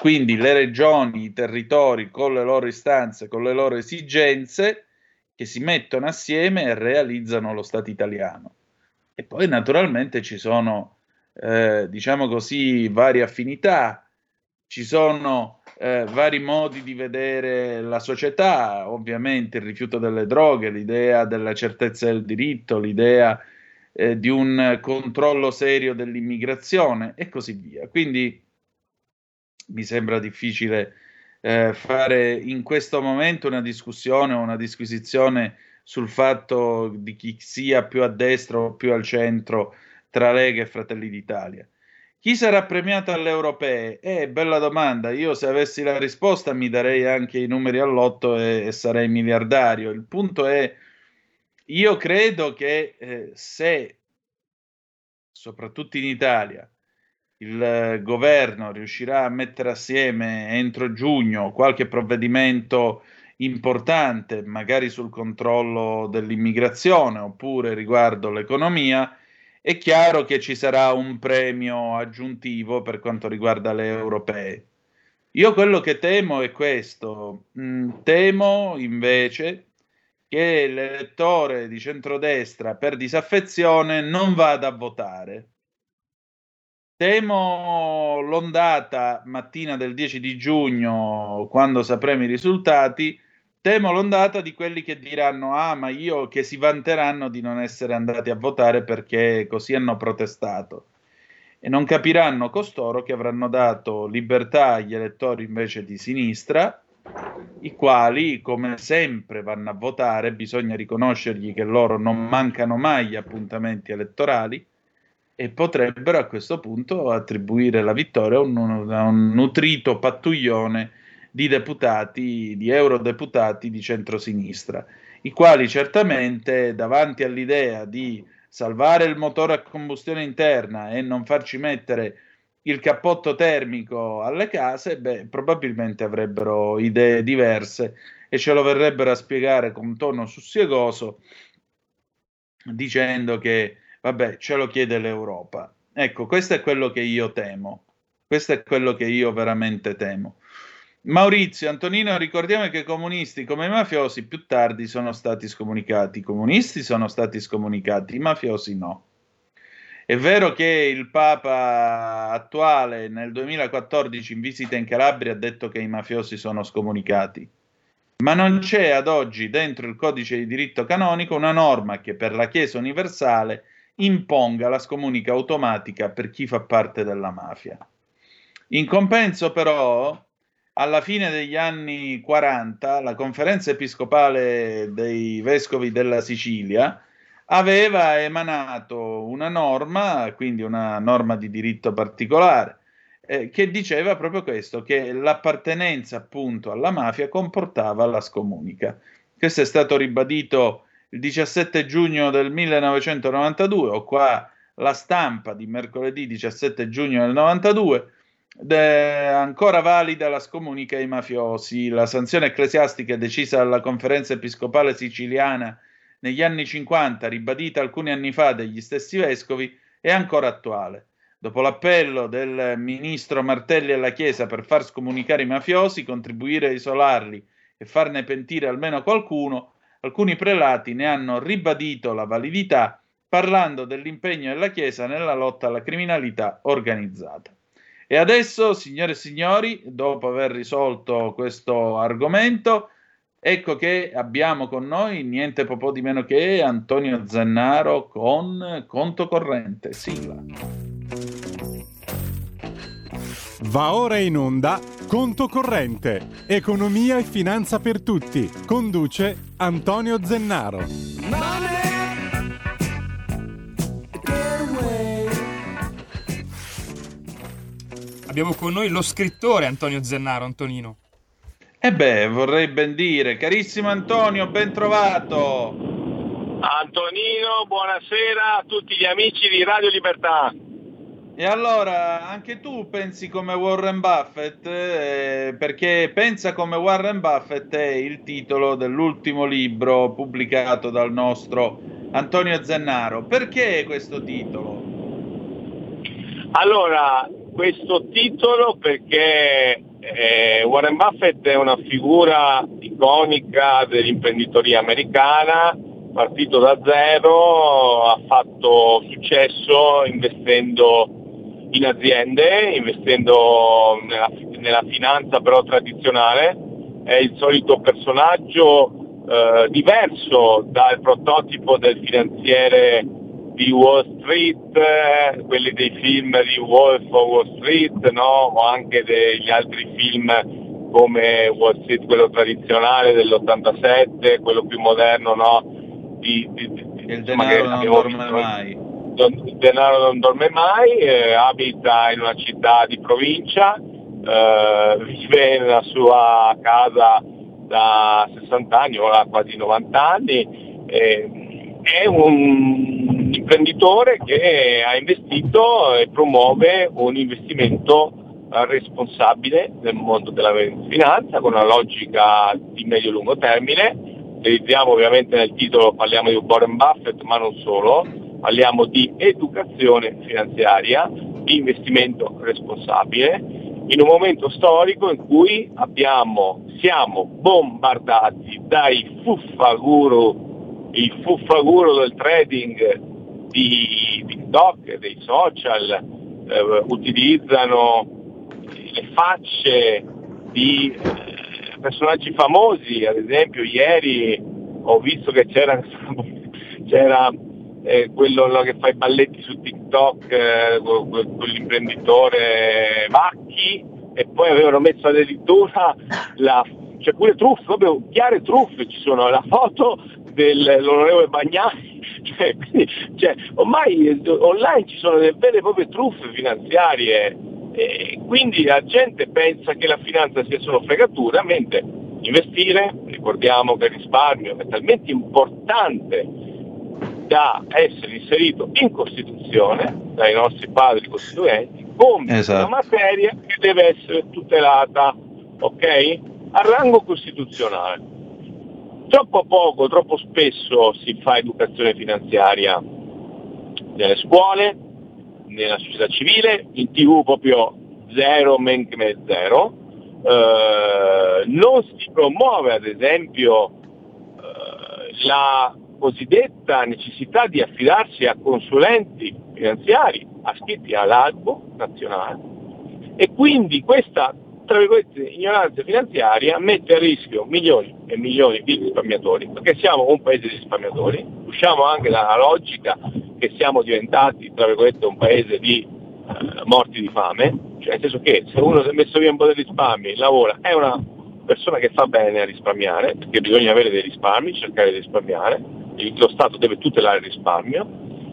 D: Quindi le regioni, i territori con le loro istanze, con le loro esigenze, che si mettono assieme e realizzano lo Stato italiano. E poi naturalmente ci sono, eh, diciamo così, varie affinità, ci sono eh, vari modi di vedere la società, ovviamente il rifiuto delle droghe, l'idea della certezza del diritto, l'idea eh, di un controllo serio dell'immigrazione e così via. Quindi mi sembra difficile eh, fare in questo momento una discussione o una disquisizione sul fatto di chi sia più a destra o più al centro tra Lega e Fratelli d'Italia. Chi sarà premiato alle europee? Eh, bella domanda. Io se avessi la risposta mi darei anche i numeri all'otto e, e sarei miliardario. Il punto è, io credo che eh, se, soprattutto in Italia, il eh, governo riuscirà a mettere assieme entro giugno qualche provvedimento importante, magari sul controllo dell'immigrazione oppure riguardo l'economia, è chiaro che ci sarà un premio aggiuntivo per quanto riguarda le europee. Io quello che temo è questo, mm, temo invece che l'elettore di centrodestra per disaffezione non vada a votare. Temo l'ondata mattina del 10 di giugno, quando sapremo i risultati, Temo l'ondata di quelli che diranno: Ah, ma io che si vanteranno di non essere andati a votare perché così hanno protestato. E non capiranno costoro che avranno dato libertà agli elettori invece di sinistra, i quali, come sempre, vanno a votare. Bisogna riconoscergli che loro non mancano mai gli appuntamenti elettorali e potrebbero a questo punto attribuire la vittoria a un, a un nutrito pattuglione di deputati, di eurodeputati di centrosinistra, i quali certamente davanti all'idea di salvare il motore a combustione interna e non farci mettere il cappotto termico alle case, beh, probabilmente avrebbero idee diverse e ce lo verrebbero a spiegare con tono sussiegoso dicendo che vabbè, ce lo chiede l'Europa. Ecco, questo è quello che io temo. Questo è quello che io veramente temo. Maurizio, Antonino, ricordiamo che comunisti come i mafiosi più tardi sono stati scomunicati. I comunisti sono stati scomunicati, i mafiosi no. È vero che il Papa attuale nel 2014 in visita in Calabria ha detto che i mafiosi sono scomunicati, ma non c'è ad oggi dentro il codice di diritto canonico una norma che per la Chiesa universale imponga la scomunica automatica per chi fa parte della mafia. In compenso però alla fine degli anni 40 la conferenza episcopale dei vescovi della Sicilia aveva emanato una norma, quindi una norma di diritto particolare, eh, che diceva proprio questo, che l'appartenenza appunto alla mafia comportava la scomunica. Questo è stato ribadito il 17 giugno del 1992, ho qua la stampa di mercoledì 17 giugno del 92, De, ancora valida la scomunica ai mafiosi. La sanzione ecclesiastica decisa dalla conferenza episcopale siciliana negli anni 50, ribadita alcuni anni fa dagli stessi vescovi, è ancora attuale. Dopo l'appello del ministro Martelli alla Chiesa per far scomunicare i mafiosi, contribuire a isolarli e farne pentire almeno qualcuno, alcuni prelati ne hanno ribadito la validità parlando dell'impegno della Chiesa nella lotta alla criminalità organizzata. E adesso, signore e signori, dopo aver risolto questo argomento, ecco che abbiamo con noi niente po' di meno che Antonio Zennaro con Conto Corrente. Sigla.
A: Va ora in onda Conto Corrente, Economia e Finanza per Tutti. Conduce Antonio Zennaro.
C: Abbiamo con noi lo scrittore Antonio Zennaro, Antonino.
D: E beh, vorrei ben dire, carissimo Antonio, ben trovato.
L: Antonino, buonasera a tutti gli amici di Radio Libertà.
D: E allora, anche tu pensi come Warren Buffett? Eh, perché pensa come Warren Buffett è il titolo dell'ultimo libro pubblicato dal nostro Antonio Zennaro. Perché questo titolo?
L: Allora, questo titolo perché eh, Warren Buffett è una figura iconica dell'imprenditoria americana, partito da zero, ha fatto successo investendo in aziende, investendo nella, nella finanza però tradizionale, è il solito personaggio eh, diverso dal prototipo del finanziere di Wall Street, eh, quelli dei film di Wolf of Wall Street, no? o anche degli altri film come Wall Street, quello tradizionale dell'87, quello più moderno, no?
D: di, di, di, il denaro non dorme visto. mai.
L: Il denaro non dorme mai, eh, abita in una città di provincia, eh, vive nella sua casa da 60 anni, ora quasi 90 anni, è un imprenditore che ha investito e promuove un investimento eh, responsabile nel mondo della finanza con una logica di medio-lungo termine. Utilizziamo ovviamente nel titolo, parliamo di Warren Buffett, ma non solo, parliamo di educazione finanziaria, di investimento responsabile, in un momento storico in cui abbiamo, siamo bombardati dai fuffaguru, il fuffaguru del trading di TikTok, dei social, eh, utilizzano le facce di eh, personaggi famosi, ad esempio ieri ho visto che c'era, [laughs] c'era eh, quello che fa i balletti su TikTok, eh, quell'imprenditore Vacchi, e poi avevano messo addirittura la c'è pure truffe, proprio chiare truffe, ci sono la foto dell'onorevole Bagnani [laughs] cioè, cioè, ormai online ci sono delle vere e proprie truffe finanziarie e quindi la gente pensa che la finanza sia solo fregatura, mentre investire, ricordiamo che il risparmio è talmente importante da essere inserito in Costituzione dai nostri padri costituenti come esatto. una materia che deve essere tutelata, ok? A rango costituzionale. Troppo poco, troppo spesso si fa educazione finanziaria nelle scuole, nella società civile, in tv proprio zero, men che me zero, eh, non si promuove ad esempio eh, la cosiddetta necessità di affidarsi a consulenti finanziari ascritti all'albo nazionale. E quindi questa tra virgolette ignoranza finanziaria mette a rischio milioni e milioni di risparmiatori perché siamo un paese di risparmiatori, usciamo anche dalla logica che siamo diventati tra virgolette un paese di eh, morti di fame, cioè nel senso che se uno si è messo via un po' di risparmi, lavora, è una persona che fa bene a risparmiare, perché bisogna avere dei risparmi, cercare di risparmiare, lo Stato deve tutelare il risparmio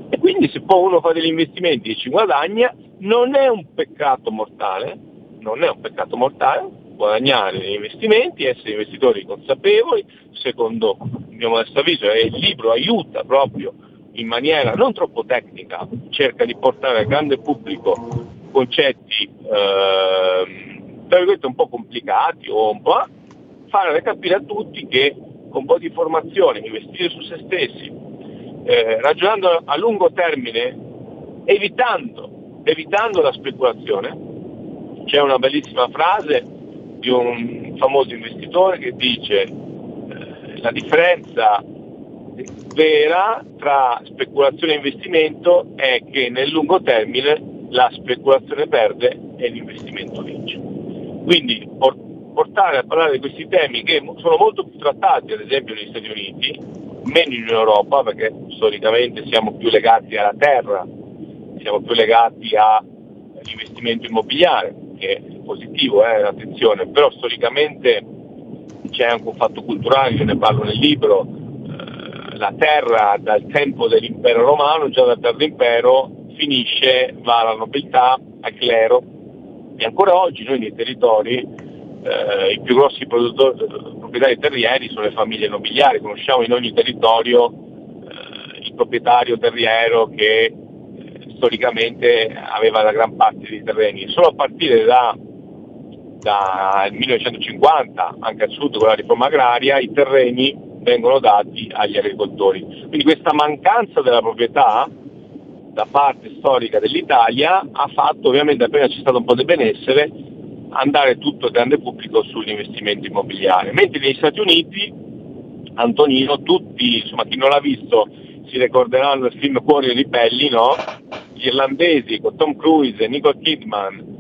L: e quindi se poi uno fa degli investimenti e ci guadagna non è un peccato mortale, non è un peccato mortale guadagnare investimenti, essere investitori consapevoli, secondo il mio modesto avviso e il libro aiuta proprio in maniera non troppo tecnica, cerca di portare al grande pubblico concetti eh, un po' complicati o un po' fare capire a tutti che con un po' di formazione, investire su se stessi, eh, ragionando a lungo termine, evitando, evitando la speculazione. C'è una bellissima frase di un famoso investitore che dice eh, la differenza vera tra speculazione e investimento è che nel lungo termine la speculazione perde e l'investimento vince. Quindi portare a parlare di questi temi che sono molto più trattati ad esempio negli Stati Uniti, meno in Europa perché storicamente siamo più legati alla terra, siamo più legati all'investimento immobiliare, che è positivo, eh, attenzione, però storicamente c'è anche un fatto culturale, io ne parlo nel libro, eh, la terra dal tempo dell'impero romano, già dal terzo impero, finisce, va alla nobiltà, al clero, e ancora oggi noi nei territori eh, i più grossi proprietari terrieri sono le famiglie nobiliari, conosciamo in ogni territorio eh, il proprietario terriero che storicamente aveva la gran parte dei terreni. Solo a partire da dal 1950, anche al sud con la riforma agraria, i terreni vengono dati agli agricoltori. Quindi questa mancanza della proprietà da parte storica dell'Italia ha fatto ovviamente appena c'è stato un po' di benessere andare tutto il grande pubblico sull'investimento immobiliare. Mentre negli Stati Uniti, Antonino, tutti, insomma chi non l'ha visto si ricorderanno il film Cuori ribelli, no? Gli irlandesi con Tom Cruise e Nicole Kidman,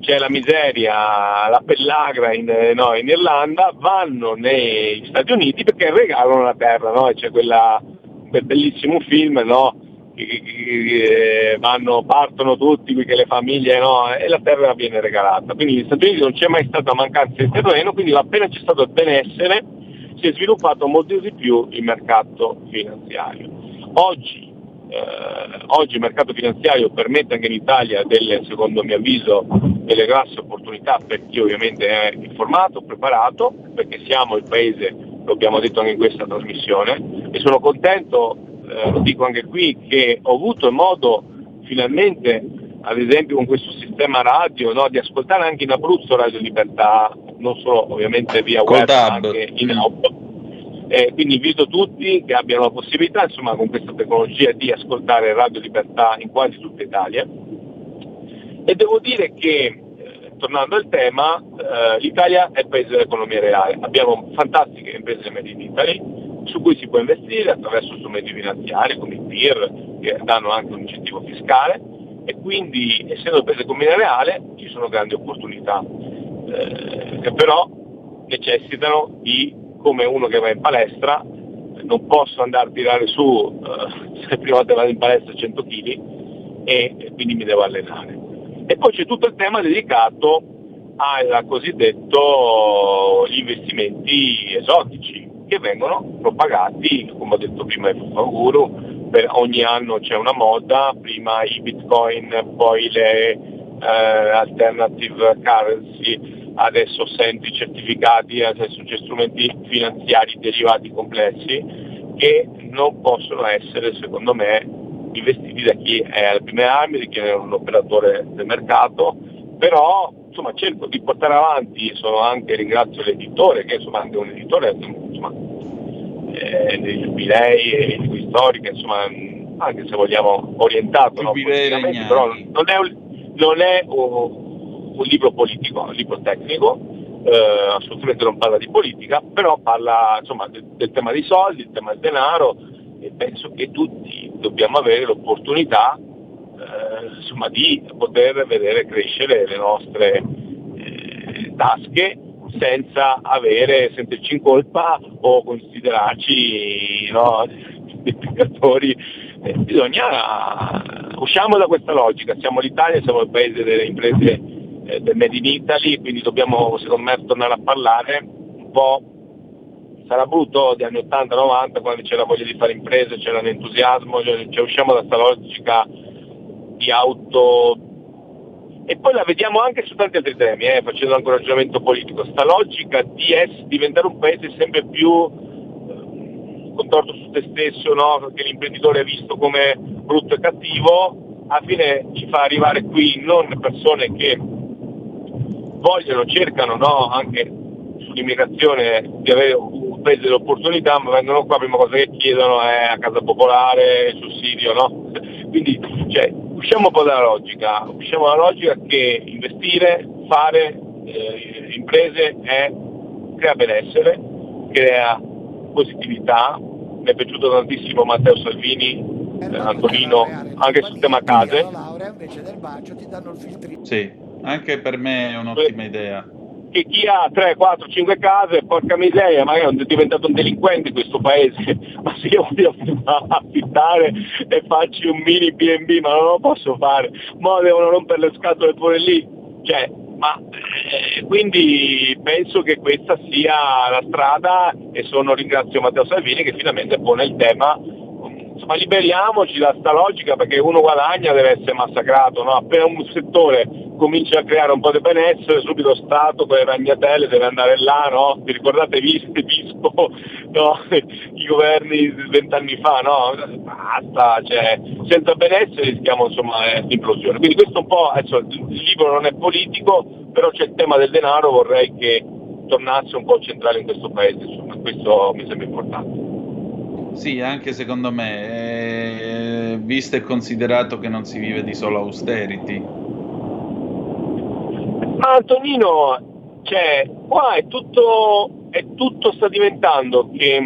L: c'è la miseria, la pellagra in, no, in, Irlanda, vanno negli Stati Uniti perché regalano la terra, no? c'è quella, quel bellissimo film no? che vanno, partono tutti, che le famiglie no, e la terra viene regalata. Quindi negli Stati Uniti non c'è mai stata mancanza di terreno, quindi appena c'è stato il benessere si è sviluppato molto di più il mercato finanziario. Oggi, eh, oggi il mercato finanziario permette anche in Italia delle, secondo mio avviso, delle grosse opportunità per chi ovviamente è informato, preparato, perché siamo il paese, lo abbiamo detto anche in questa trasmissione, e sono contento eh, lo dico anche qui, che ho avuto modo finalmente, ad esempio con questo sistema radio, no, di ascoltare anche in Abruzzo Radio Libertà, non solo ovviamente via web, ma anche in auto. Eh, quindi invito tutti che abbiano la possibilità, insomma, con questa tecnologia di ascoltare Radio Libertà in quasi tutta Italia. E devo dire che, eh, tornando al tema, eh, l'Italia è il paese dell'economia reale. Abbiamo fantastiche imprese made in Italy, su cui si può investire attraverso strumenti finanziari come i PIR che danno anche un incentivo fiscale e quindi essendo il paese economia reale ci sono grandi opportunità eh, che però necessitano di, come uno che va in palestra, non posso andare a tirare su eh, [laughs] se prima volta vado in palestra 100 kg e, quindi mi devo allenare. E poi c'è tutto il tema dedicato ai cosiddetti investimenti esotici, che vengono propagati, come ho detto prima, il Fufaguru, per ogni anno c'è una moda, prima i bitcoin, poi le eh, alternative currency, adesso sento i certificati, adesso c'è strumenti finanziari derivati complessi che non possono essere, secondo me, investiti da chi è alle prime armi, da chi è un operatore del mercato, però insomma, cerco di portare avanti, sono anche, ringrazio l'editore, che insomma anche un editore insomma, eh, dei giubilei e di cui storiche, insomma anche se vogliamo orientato, no, però non è, un, non è un, un, libro politico, è un libro tecnico, eh, assolutamente non parla di politica, però parla insomma, del, del tema dei soldi, del tema del denaro e penso che tutti dobbiamo avere l'opportunità eh, insomma, di poter vedere crescere le nostre eh, tasche senza avere, sentirci in colpa o considerarci no, [laughs] dei peccatori. Eh, bisogna, usciamo da questa logica, siamo l'Italia, siamo il paese delle imprese eh, del Made in Italy, quindi dobbiamo secondo me tornare a parlare un po' sarà brutto di anni 80-90 quando c'era voglia di fare imprese, c'era l'entusiasmo, cioè, cioè usciamo da questa logica di auto. E poi la vediamo anche su tanti altri temi, eh, facendo anche un ragionamento politico, sta logica di es- diventare un paese sempre più contorto su te stesso, no? che l'imprenditore è visto come brutto e cattivo, alla fine ci fa arrivare qui non persone che vogliono, cercano no? anche sull'immigrazione di avere un paese delle opportunità, ma vengono qua, prima cosa che chiedono è a casa popolare, sussidio, no? [laughs] Quindi cioè, usciamo un po' dalla logica, usciamo dalla logica che investire, fare eh, imprese è, crea benessere, crea positività. Mi è piaciuto tantissimo Matteo Salvini, eh, Antonino, anche sul tema case.
D: Sì, anche per me è un'ottima idea
L: che chi ha 3, 4, 5 case, porca miseria, magari è diventato un delinquente in questo paese, [laughs] ma se io voglio affittare e farci un mini BB, ma non lo posso fare, ma devono rompere le scatole pure lì. Cioè, ma, eh, quindi penso che questa sia la strada e sono ringrazio Matteo Salvini che finalmente pone il tema insomma liberiamoci da sta logica perché uno guadagna deve essere massacrato, no? appena un settore comincia a creare un po' di benessere, subito Stato con le ragnatelle deve andare là, no? Vi ricordate Vispo, [laughs] no? i governi vent'anni fa, no? Basta, cioè, senza benessere rischiamo insomma eh, l'implosione. Quindi questo un po', adesso il libro non è politico, però c'è il tema del denaro, vorrei che tornasse un po' centrale in questo paese, insomma, questo mi sembra importante.
D: Sì, anche secondo me, eh, visto e considerato che non si vive di solo austerity.
L: Ma Antonino, cioè, qua è tutto, è tutto sta diventando che,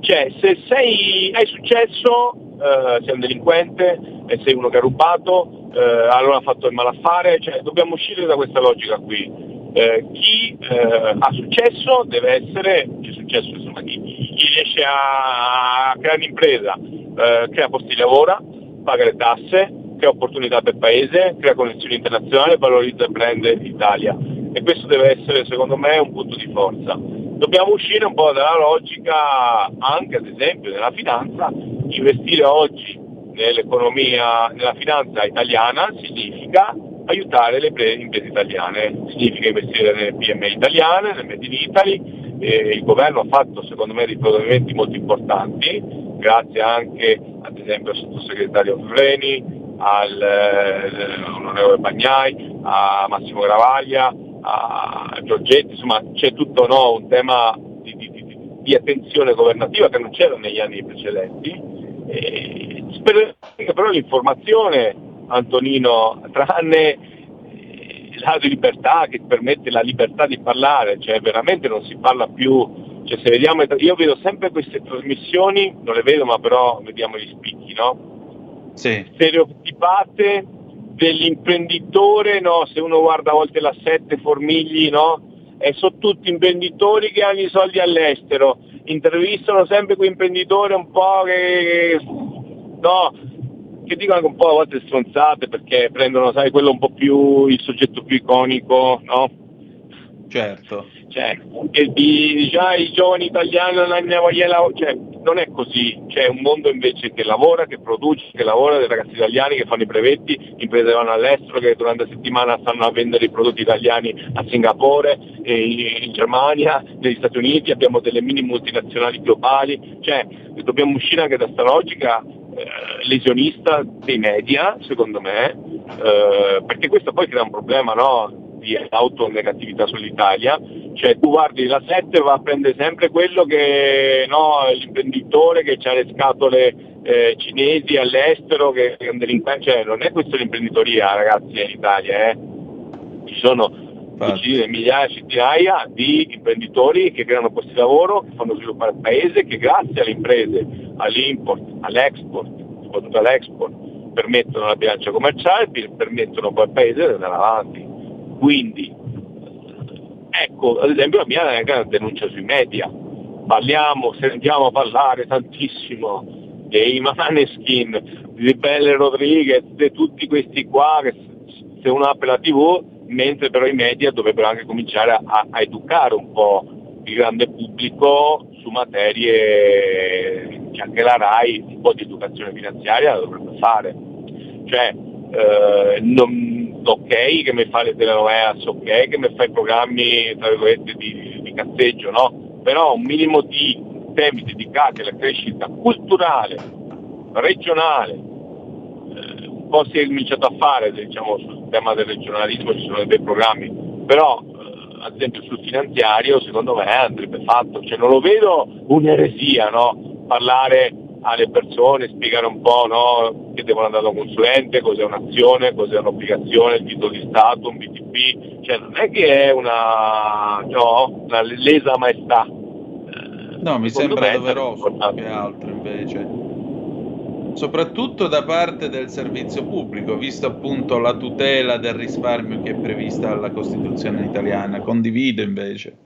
L: cioè, se sei, hai successo, eh, sei un delinquente e sei uno che ha rubato, eh, allora ha fatto il malaffare, cioè, dobbiamo uscire da questa logica qui. Eh, chi eh, ha successo deve essere, c'è successo insomma, chi, chi riesce a creare un'impresa, eh, crea posti di lavoro, paga le tasse, crea opportunità per il paese, crea connessioni internazionali, valorizza il brand Italia. E questo deve essere secondo me un punto di forza. Dobbiamo uscire un po' dalla logica anche ad esempio nella finanza, investire oggi nell'economia, nella finanza italiana significa aiutare le imprese italiane, significa investire nelle PMI italiane, nel Made in Italy, eh, il governo ha fatto secondo me dei provvedimenti molto importanti, grazie anche ad esempio al sottosegretario Freni, all'onorevole eh, Bagnai, a Massimo Gravaglia, a Giorgetti, insomma c'è tutto no, un tema di, di, di, attenzione governativa che non c'era negli anni precedenti. Spero che però l'informazione, Antonino, tranne la libertà che permette la libertà di parlare, cioè veramente non si parla più, cioè se vediamo, io vedo sempre queste trasmissioni, non le vedo ma però vediamo gli spicchi, no?
D: Sì.
L: Stereotipate dell'imprenditore, no? Se uno guarda a volte la sette Formigli, no? E sono tutti imprenditori che hanno i soldi all'estero, intervistano sempre quei imprenditori un po' che, no? Che dicono anche un po' a volte stronzate perché prendono, sai, quello un po' più, il soggetto più iconico, no?
D: Certo.
L: Cioè, che di, già i giovani italiani non hanno voglia cioè, non è così, c'è un mondo invece che lavora, che produce, che lavora, dei ragazzi italiani che fanno i brevetti, imprese vanno all'estero, che durante la settimana stanno a vendere i prodotti italiani a Singapore, in Germania, negli Stati Uniti, abbiamo delle mini multinazionali globali, cioè dobbiamo uscire anche da questa logica eh, lesionista dei media, secondo me, eh, perché questo poi crea un problema no, di autonegatività sull'Italia, cioè tu guardi la 7 va a prendere sempre quello che no, l'imprenditore che ha le scatole eh, cinesi all'estero che che delinquenti, cioè non è questa l'imprenditoria ragazzi in Italia, eh. ci sono decine, migliaia, centinaia di imprenditori che creano posti di lavoro, che fanno sviluppare il paese, che grazie alle imprese, all'import, all'export, soprattutto all'export, permettono la bilancia commerciale, per- permettono poi al paese di andare avanti. Quindi, ecco, ad esempio la mia è una denuncia sui media. Parliamo, sentiamo parlare tantissimo dei Maneskin, di Belle Rodriguez, di tutti questi qua che se uno apre la tv, mentre però i media dovrebbero anche cominciare a, a educare un po' il grande pubblico su materie che anche la RAI un po' di educazione finanziaria dovrebbe fare. Cioè, eh, non- ok che mi fa le telenovelas, ok che mi fa i programmi di, di cazzeggio, no? Però un minimo di temi dedicati alla crescita culturale, regionale, po' si è cominciato a fare diciamo, sul tema del regionalismo, ci sono dei programmi, però eh, ad esempio sul finanziario secondo me andrebbe fatto, cioè non lo vedo un'eresia, no? parlare alle persone, spiegare un po' no? che devono andare da un consulente, cos'è un'azione, cos'è un'obbligazione, il titolo di Stato, un BTP, cioè non è che è una, no? una lesa maestà.
D: No, mi sembra doveroso più che altro invece. Soprattutto da parte del servizio pubblico, visto appunto la tutela del risparmio che è prevista dalla Costituzione italiana. Condivido invece.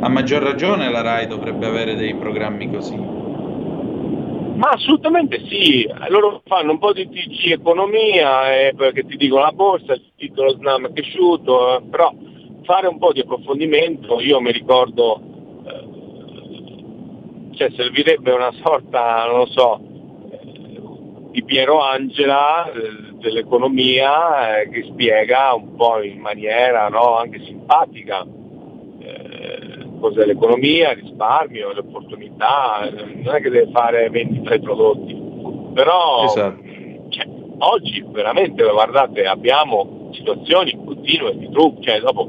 D: A maggior ragione la RAI dovrebbe avere dei programmi così.
L: Ma assolutamente sì, loro fanno un po' di TG economia eh, perché ti dicono la borsa, il titolo Snam è cresciuto, eh, però fare un po' di approfondimento, io mi ricordo, eh, cioè servirebbe una sorta, non lo so, di Piero Angela eh, dell'economia eh, che spiega un po' in maniera no, anche simpatica eh, cos'è l'economia, il risparmio, le opportunità, eh, non è che deve fare vendita ai prodotti, però
D: Esatto.
L: cioè, oggi veramente guardate abbiamo situazioni continue di trucco, cioè dopo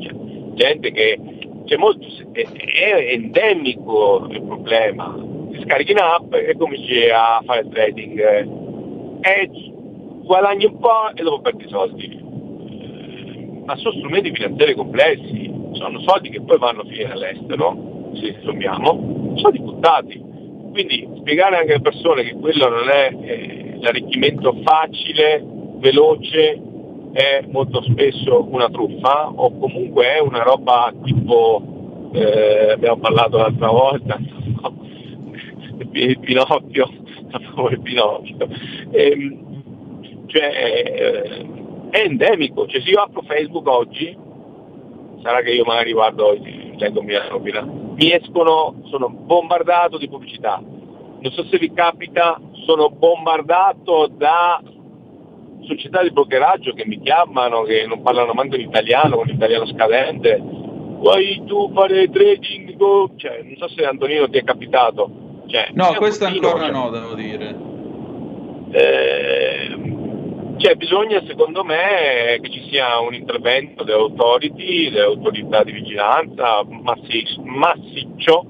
L: cioè, gente che c'è molto, è, è endemico il problema, ti scarichi in app e cominci a fare trading e guadagni un po' e dopo perdi i soldi. Eh, Ma sono strumenti finanziari complessi, sono soldi che poi vanno a finire all'estero, se sommiamo, soldi buttati. Quindi spiegare anche alle persone che quello non è eh, l'arricchimento facile, veloce, è molto spesso una truffa o comunque è una roba tipo, eh, abbiamo parlato l'altra volta? [laughs] il Pinocchio, [laughs] il Pinocchio. Ehm, cioè, eh, è endemico, cioè se io apro Facebook oggi, sarà che io magari guardo, leggo mia nomina, mi escono, sono bombardato di pubblicità. Non so se vi capita, sono bombardato da società di brokeraggio che mi chiamano, che non parlano manco in italiano, con l'italiano scadente. Vuoi tu fare trading? Cioè, non so se Antonino ti è capitato. Cioè,
D: No, questo
L: continuo,
D: ancora
L: cioè,
D: no, devo dire.
L: eh, cioè bisogna secondo me che ci sia un intervento delle authority, delle autorità di vigilanza massi- massiccio,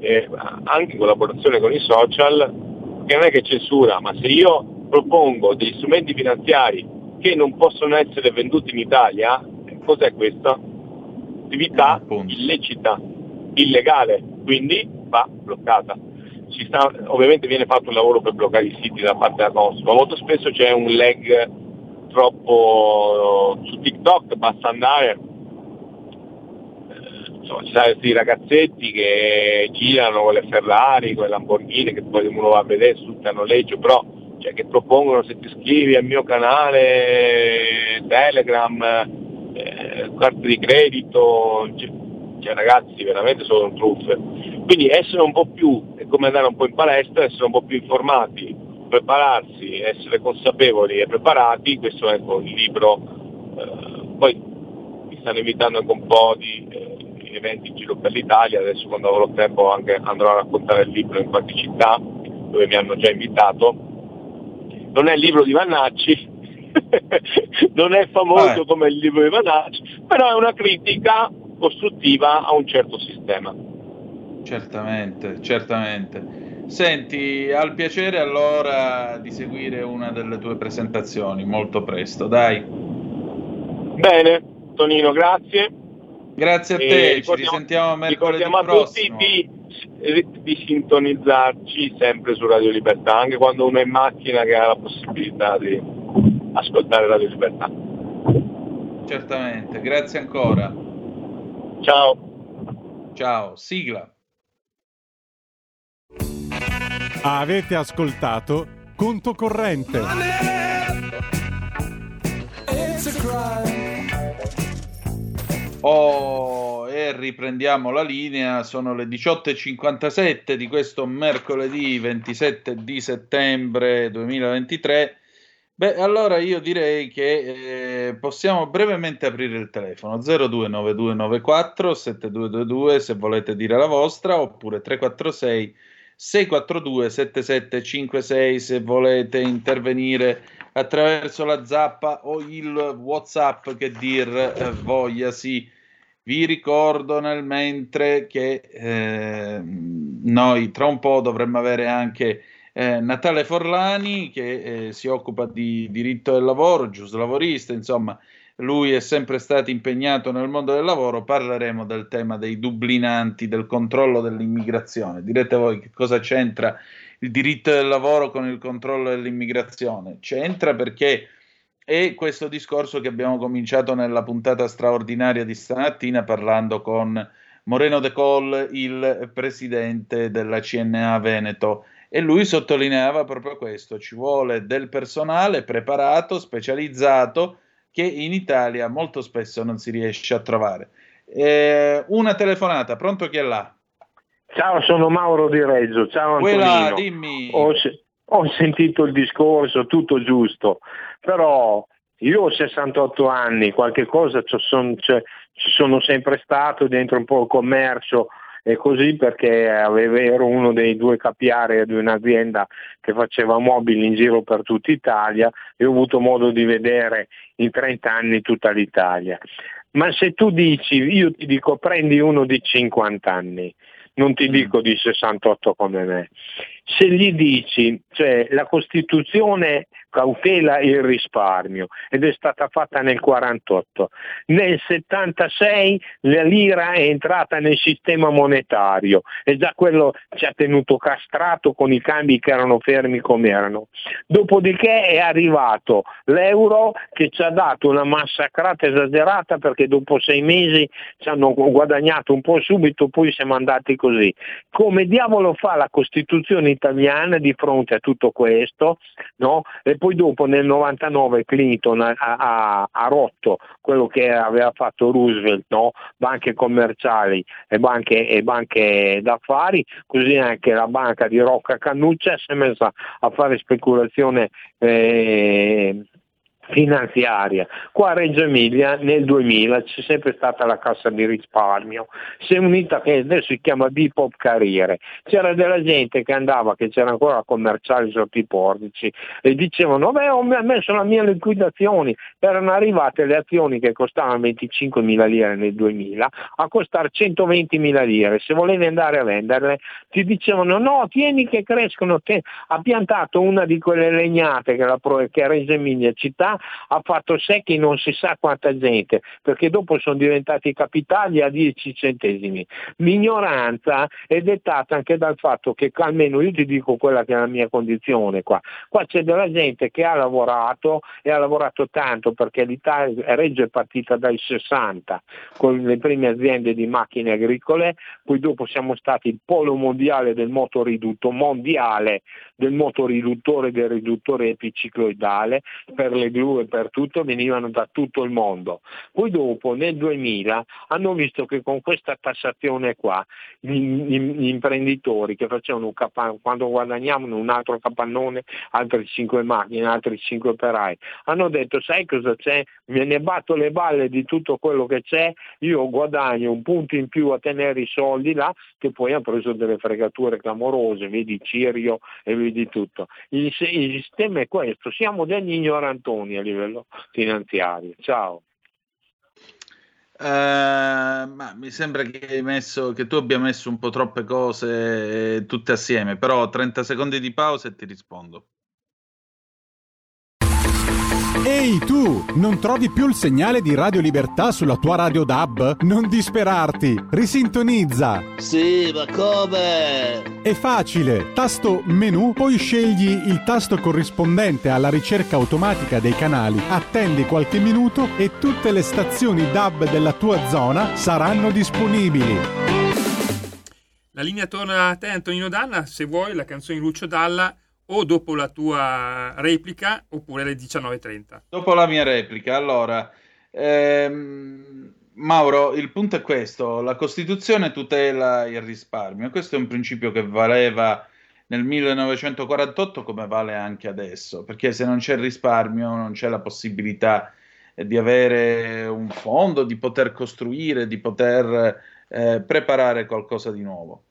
L: eh, anche in collaborazione con i social, che non è che censura, ma se io propongo degli strumenti finanziari che non possono essere venduti in Italia, eh, cos'è questa? Attività illecita, illegale, quindi va bloccata sta- ovviamente viene fatto un lavoro per bloccare i siti da parte della Consob, ma molto spesso c'è un lag troppo su TikTok, basta andare, eh, insomma, ci sono questi ragazzetti che girano con le Ferrari, con le Lamborghini, che poi uno va a vedere su tutti a noleggio, però cioè, che propongono se ti iscrivi al mio canale Telegram, eh, carte di credito, cioè, cioè, ragazzi veramente sono truffe. Quindi essere un po' più, è come andare un po' in palestra, essere un po' più informati, prepararsi, essere consapevoli e preparati, questo è ecco, il libro. Eh, poi mi stanno invitando anche un po' di eh, eventi in giro per l'Italia, adesso quando avrò tempo anche andrò a raccontare il libro in qualche città dove mi hanno già invitato. Non è il libro di Vannacci, [laughs] non è famoso
D: Eh.
L: come il libro di Vannacci, però è una critica costruttiva a un certo sistema.
D: Certamente, certamente. Senti, al piacere allora di seguire una delle tue presentazioni molto presto, dai.
L: Bene, Tonino, grazie.
D: Grazie a te, ci risentiamo mercoledì
L: ricordiamo
D: prossimo.
L: a tutti di, di, sintonizzarci sempre su Radio Libertà, anche quando uno è in macchina che ha la possibilità di ascoltare Radio Libertà.
D: Certamente, grazie ancora.
L: Ciao.
D: Ciao, sigla.
A: Avete ascoltato Conto Corrente.
D: Oh, e riprendiamo la linea, sono le 18.57 di questo mercoledì 27 di settembre 2023. Beh, allora io direi che eh, possiamo brevemente aprire il telefono. 029294 7222 se volete dire la vostra oppure 346 642 7756 se volete intervenire attraverso la zappa o il whatsapp che dir eh, voglia. Sì vi ricordo nel mentre che eh, noi tra un po' dovremmo avere anche eh, Natale Forlani che eh, si occupa di diritto del lavoro, giusto lavorista, insomma lui è sempre stato impegnato nel mondo del lavoro, parleremo del tema dei dublinanti, del controllo dell'immigrazione. Direte voi che cosa c'entra il diritto del lavoro con il controllo dell'immigrazione? C'entra perché è questo discorso che abbiamo cominciato nella puntata straordinaria di stamattina parlando con Moreno De Col, il presidente della CNA Veneto. E lui sottolineava proprio questo, ci vuole del personale preparato, specializzato, che in Italia molto spesso non si riesce a trovare. Eh, una telefonata, pronto chi è là?
M: Ciao, sono Mauro Di Reggio. Ciao Antonino.
D: Quella, dimmi.
M: Ho, ho, sentito il discorso, tutto giusto, però io ho 68 anni, qualche cosa ci sono, cioè, ci sono sempre stato dentro un po' il commercio, e così perché ero uno dei due capiari di un'azienda che faceva mobili in giro per tutta Italia e ho avuto modo di vedere in 30 anni tutta l'Italia. Ma se tu dici, io ti dico prendi uno di 50 anni, non ti dico di 68 come me, se gli dici, cioè la Costituzione cautela il risparmio ed è stata fatta nel 48. Nel 76 la lira è entrata nel sistema monetario e già quello ci ha tenuto castrato con i cambi che erano fermi come erano. Dopodiché è arrivato l'euro che ci ha dato una massacrata esagerata perché dopo sei mesi ci hanno guadagnato un po' subito, poi siamo andati così. Come diavolo fa la Costituzione italiana di fronte a tutto questo? No? E poi dopo nel 99 Clinton ha, ha, ha rotto quello che aveva fatto Roosevelt, no? banche commerciali e banche, e banche, d'affari, così anche la banca di Rocca Cannuccia si è messa a fare speculazione eh, finanziaria. Qua a Reggio Emilia nel 2000 c'è sempre stata la cassa di risparmio, si è unita che adesso si chiama Bipop Carriere, c'era della gente che andava, che c'era ancora commerciali sotto i portici e dicevano beh ho messo la mia liquidazione, erano arrivate le azioni che costavano 25 mila lire nel 2000 a costare 120 mila lire, se volevi andare a venderle ti dicevano no tieni che crescono, te... ha piantato una di quelle legnate che, la... che Reggio Emilia città ha fatto secchi non si sa quanta gente, perché dopo sono diventati capitali a 10 centesimi. L'ignoranza è dettata anche dal fatto che almeno io ti dico quella che è la mia condizione qua. Qua c'è della gente che ha lavorato e ha lavorato tanto perché l'Italia Reggio è partita dai 60 con le prime aziende di macchine agricole, poi dopo siamo stati il polo mondiale del motoridutto, mondiale del motoriduttore del riduttore epicicloidale per le gru e per tutto venivano da tutto il mondo. Poi dopo nel 2000 hanno visto che con questa tassazione qua gli, gli, gli imprenditori che facevano un capannone, quando guadagnavano un altro capannone, altre 5 macchine, altri 5 operai, hanno detto sai cosa c'è? Me ne batto le balle di tutto quello che c'è, io guadagno un punto in più a tenere i soldi là che poi hanno preso delle fregature clamorose, vedi Cirio e vedi tutto. Il, il sistema è questo, siamo degli ignorantoni a livello finanziario. Ciao.
D: Uh, ma mi sembra che, messo, che tu abbia messo un po' troppe cose eh, tutte assieme, però 30 secondi di pausa e ti rispondo.
A: Ehi tu, non trovi più il segnale di Radio Libertà sulla tua radio DAB? Non disperarti, risintonizza.
N: Sì, ma come?
A: È facile, tasto menu, poi scegli il tasto corrispondente alla ricerca automatica dei canali, attendi qualche minuto e tutte le stazioni DAB della tua zona saranno disponibili.
C: La linea torna a te Antonino Danna, se vuoi la canzone di Lucio Dalla o dopo la tua replica oppure alle 19.30.
D: Dopo la mia replica, allora, ehm, Mauro, il punto è questo, la Costituzione tutela il risparmio, questo è un principio che valeva nel 1948 come vale anche adesso, perché se non c'è risparmio non c'è la possibilità di avere un fondo, di poter costruire, di poter eh, preparare qualcosa di nuovo.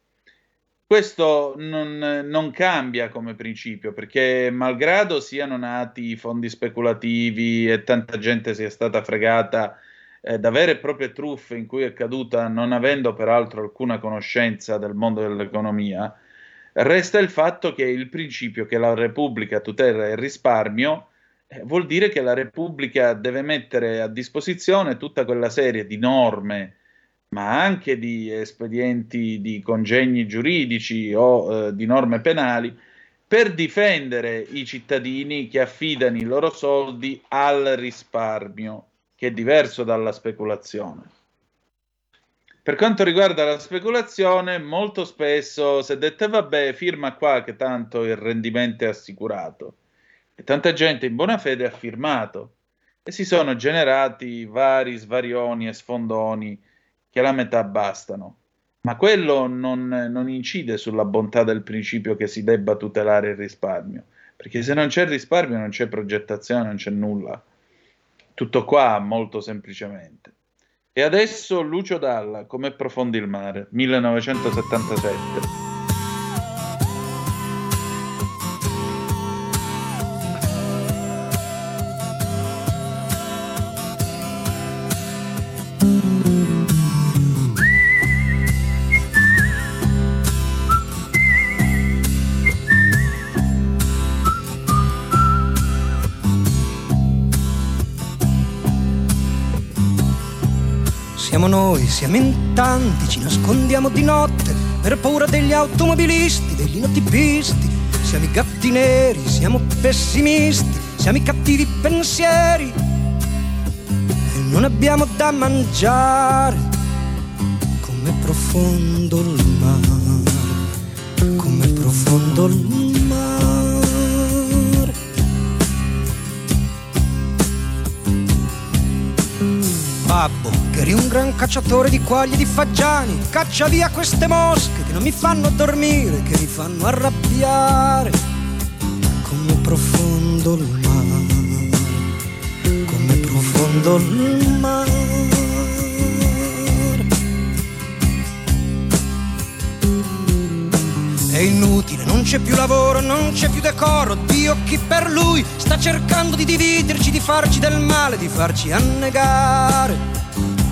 D: Questo non, non, cambia come principio perché, malgrado siano nati fondi speculativi e tanta gente sia stata fregata eh, da vere e proprie truffe in cui è caduta, non avendo peraltro alcuna conoscenza del mondo dell'economia, resta il fatto che il principio che la Repubblica tutela il risparmio eh, vuol dire che la Repubblica deve mettere a disposizione tutta quella serie di norme ma anche di espedienti di congegni giuridici o eh, di norme penali per difendere i cittadini che affidano i loro soldi al risparmio, che è diverso dalla speculazione. Per quanto riguarda la speculazione, molto spesso si è detto vabbè, firma qua che tanto il rendimento è assicurato. E tanta gente in buona fede ha firmato e si sono generati vari svarioni e sfondoni che la metà bastano. Ma quello non, non incide sulla bontà del principio che si debba tutelare il risparmio, perché se non c'è risparmio non c'è progettazione, non c'è nulla. Tutto qua molto semplicemente. E adesso Lucio Dalla, come profondi il mare, 1977.
O: Siamo in tanti, ci nascondiamo di notte per paura degli automobilisti, degli notipisti. Siamo i gatti neri, siamo pessimisti, siamo i cattivi pensieri. E non abbiamo da mangiare. Come profondo il mare, come profondo il mare. babbo, eri un gran cacciatore di quaglie di fagiani, caccia via queste mosche che non mi fanno dormire, che mi fanno arrabbiare. Come profondo il mare, come profondo il mare. È inutile, non c'è più lavoro, non c'è più decoro. Dio chi per lui sta cercando di dividerci, di farci del male, di farci annegare.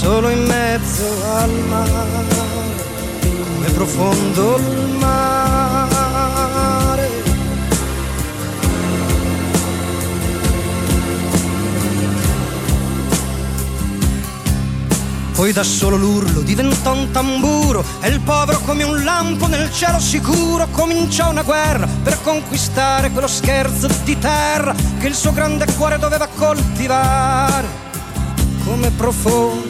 O: solo in mezzo al mare, come profondo il mare. Poi da solo l'urlo diventò un tamburo e il povero come un lampo nel cielo sicuro cominciò una guerra per conquistare quello scherzo di terra che il suo grande cuore doveva coltivare. Come profondo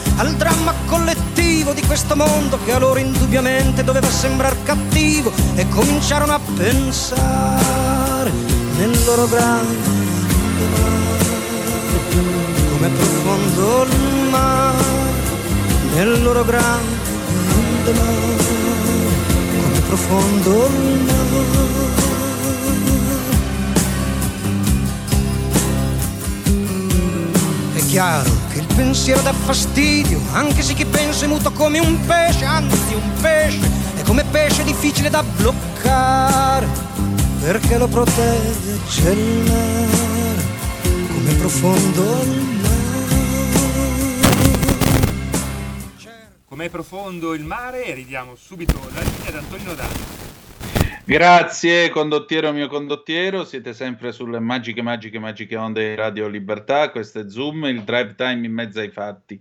O: al dramma collettivo di questo mondo che a loro indubbiamente doveva sembrare cattivo e cominciarono a pensare nel loro grande mare, come profondo il mare, nel loro grande mare, come profondo il mare. chiaro che pensiero dà fastidio, anche se chi pensa è muto come un pesce, anzi un pesce, è come pesce difficile da bloccare, perché lo protegge il mare, come profondo il
C: mare. Com'è profondo il mare? Ridiamo subito la linea ad Antonino Danni.
D: Grazie condottiero mio condottiero, siete sempre sulle magiche, magiche, magiche onde di Radio Libertà, questo è Zoom, il drive time in mezzo ai fatti.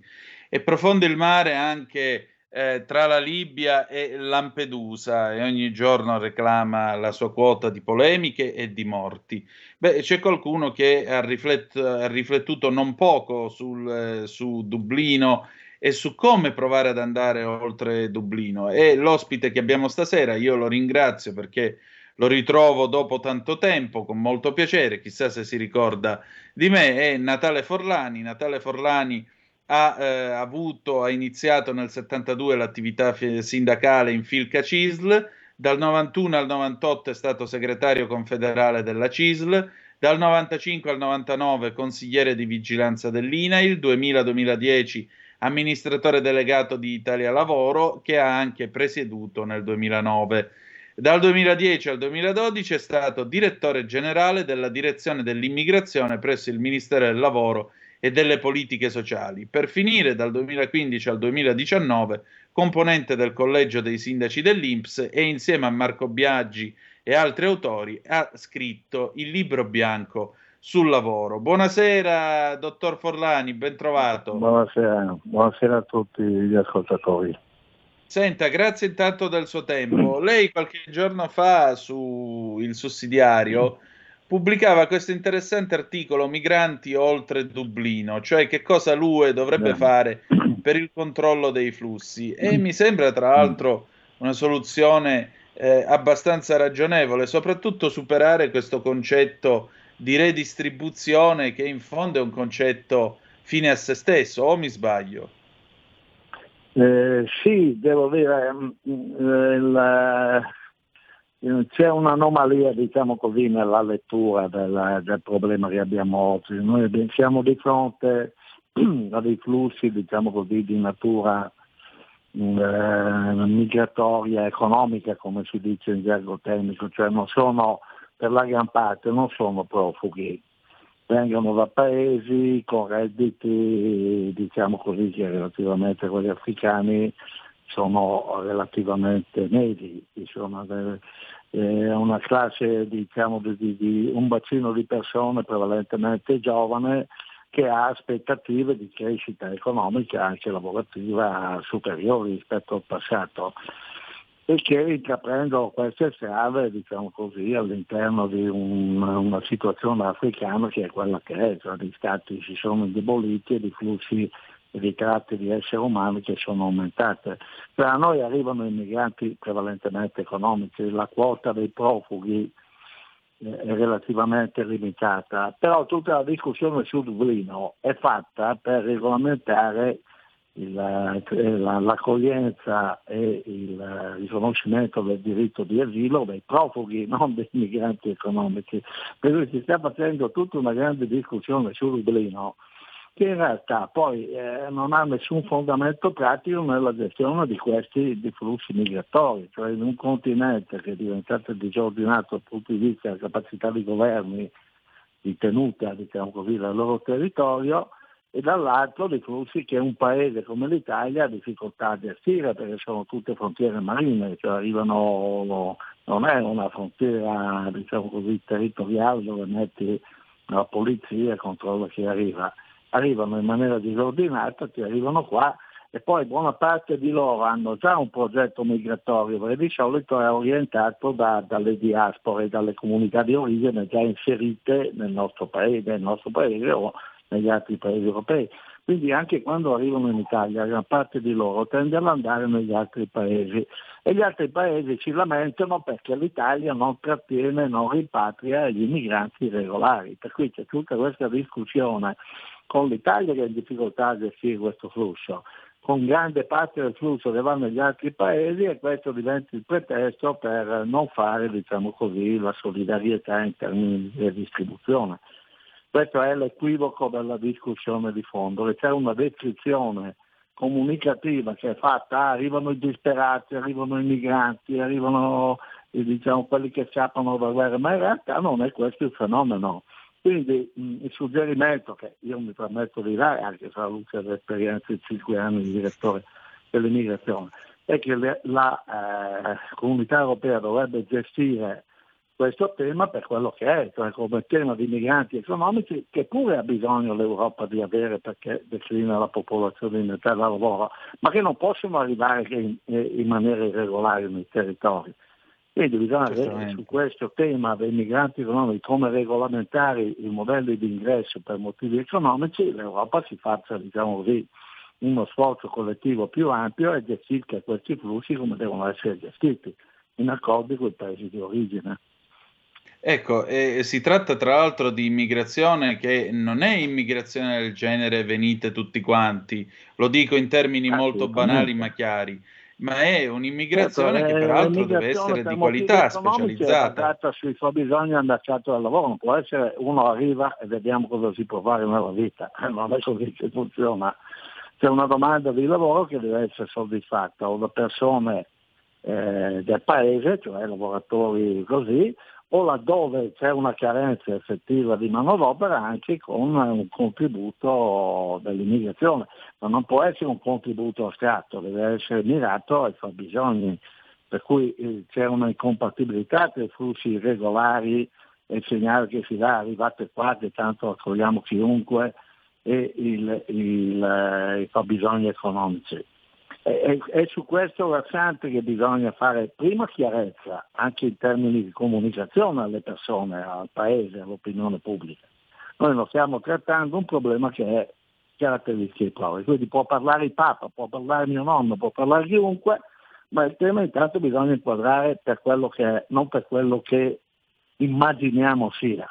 D: È profondo il mare anche eh, tra la Libia e Lampedusa e ogni giorno reclama la sua quota di polemiche e di morti. Beh, c'è qualcuno che ha, riflet- ha riflettuto non poco sul, eh, su Dublino e su come provare ad andare oltre Dublino. E l'ospite che abbiamo stasera, io lo ringrazio perché lo ritrovo dopo tanto tempo, con molto piacere, chissà se si ricorda di me, è Natale Forlani. Natale Forlani ha eh, avuto, ha iniziato nel 72 l'attività sindacale in Filca CISL, dal 91 al 98 è stato segretario confederale della CISL, dal 95 al 99 consigliere di vigilanza dell'INAIL, 2000-2010 amministratore delegato di Italia Lavoro, che ha anche presieduto nel 2009. Dal 2010 al 2012 è stato direttore generale della direzione dell'immigrazione presso il Ministero del Lavoro e delle politiche sociali, per finire dal 2015 al 2019 componente del collegio dei sindaci dell'Inps e insieme a Marco Biaggi e altri autori ha scritto il libro bianco sul lavoro. Buonasera, dottor Forlani, ben trovato.
P: Buonasera, buonasera a tutti gli ascoltatori.
D: Senta, grazie intanto del suo tempo. [clears throat] Lei qualche giorno fa su Il Sussidiario pubblicava questo interessante articolo Migranti oltre Dublino, cioè che cosa l'UE dovrebbe fare per il controllo dei flussi e [clears throat] mi sembra tra l'altro una soluzione eh, abbastanza ragionevole, soprattutto superare questo concetto di redistribuzione che in fondo è un concetto fine a se stesso, o mi sbaglio?
P: Eh, sì, devo dire, mm, il, eh, c'è un'anomalia, diciamo così, nella lettura del, del, problema che abbiamo oggi. Noi siamo di fronte [clears throat] a dei flussi, diciamo così, di natura mm, eh, migratoria economica, come si dice in gergo tecnico, cioè non sono per la gran parte non sono profughi, vengono da paesi con redditi, diciamo così, che relativamente a quelli africani sono relativamente medi, sono è una classe, diciamo, di, di, un bacino di persone prevalentemente giovane che ha aspettative di crescita economica anche lavorativa superiori rispetto al passato e che intraprendono queste strade, diciamo così, all'interno di un, una situazione africana che è quella che è, cioè gli stati si sono indeboliti e i flussi di tratte di esseri umani che sono aumentate. Per a noi arrivano immigranti prevalentemente economici, la quota dei profughi eh, è relativamente limitata, però tutta la discussione su Dublino è fatta per regolamentare l'accoglienza e il riconoscimento del diritto di asilo dei profughi, [laughs] non dei migranti economici. Per cui si sta facendo tutta una grande discussione su Dublino che in realtà poi eh, non ha nessun fondamento pratico nella gestione di questi di flussi migratori, cioè in un continente che è diventato disordinato dal punto di vista della capacità di governi di tenuta diciamo così, del loro territorio, e dall'altro dei flussi che un paese come l'Italia ha difficoltà a gestire perché sono tutte frontiere marine, cioè arrivano, non è una frontiera diciamo così, territoriale dove metti la polizia e controlla chi arriva, arrivano in maniera disordinata, ti arrivano qua e poi buona parte di loro hanno già un progetto migratorio perché di solito è orientato da, dalle diaspore, dalle comunità di origine già inserite nel nostro paese, nel nostro paese negli altri paesi europei. Quindi anche quando arrivano in Italia, gran parte di loro tende ad andare negli altri paesi e gli altri paesi ci lamentano perché l'Italia non trattiene, non ripatria gli immigranti regolari. Per cui c'è tutta questa discussione con l'Italia che in difficoltà a gestire questo flusso, con grande parte del flusso che va negli altri paesi e questo diventa il pretesto per non fare diciamo così, la solidarietà in termini di distribuzione. Questo è l'equivoco della discussione di fondo, che c'è una descrizione comunicativa che è fatta, ah, arrivano i disperati, arrivano i migranti, arrivano diciamo, quelli che scappano dalla guerra, ma in realtà non è questo il fenomeno. Quindi mh, il suggerimento che io mi permetto di dare, anche se alla luce dell'esperienza di 5 anni di direttore dell'immigrazione, è che le, la eh, comunità europea dovrebbe gestire questo tema per quello che è, cioè come tema di migranti economici che pure ha bisogno l'Europa di avere perché declina la popolazione in età da lavoro, ma che non possono arrivare in, in maniera irregolare nei territori. Quindi bisogna vedere su questo tema dei migranti economici come regolamentare i modelli di ingresso per motivi economici, l'Europa si faccia diciamo così, uno sforzo collettivo più ampio e gestisca questi flussi come devono essere gestiti, in accordo con i paesi di origine.
D: Ecco, eh, si tratta tra l'altro di immigrazione che non è immigrazione del genere venite tutti quanti, lo dico in termini molto banali ma chiari, ma è un'immigrazione certo, che peraltro deve essere di qualità specializzata.
P: È sui fabbisogni al lavoro, non può essere uno arriva e vediamo cosa si può fare nella vita, [laughs] non è così che funziona. C'è una domanda di lavoro che deve essere soddisfatta o da persone eh, del paese, cioè lavoratori così, o laddove c'è una carenza effettiva di manodopera anche con un contributo dell'immigrazione, ma non può essere un contributo astratto, deve essere mirato ai fabbisogni, per cui eh, c'è una incompatibilità tra i flussi regolari e il segnale che si dà arrivate qua che tanto accogliamo chiunque e il, il, eh, i fabbisogni economici. È, è, su questo versante che bisogna fare prima chiarezza, anche in termini di comunicazione alle persone, al paese, all'opinione pubblica. Noi non stiamo trattando un problema che è caratteristiche proprie, quindi può parlare il Papa, può parlare mio nonno, può parlare chiunque, ma il tema intanto bisogna inquadrare per quello che è, non per quello che immaginiamo sia.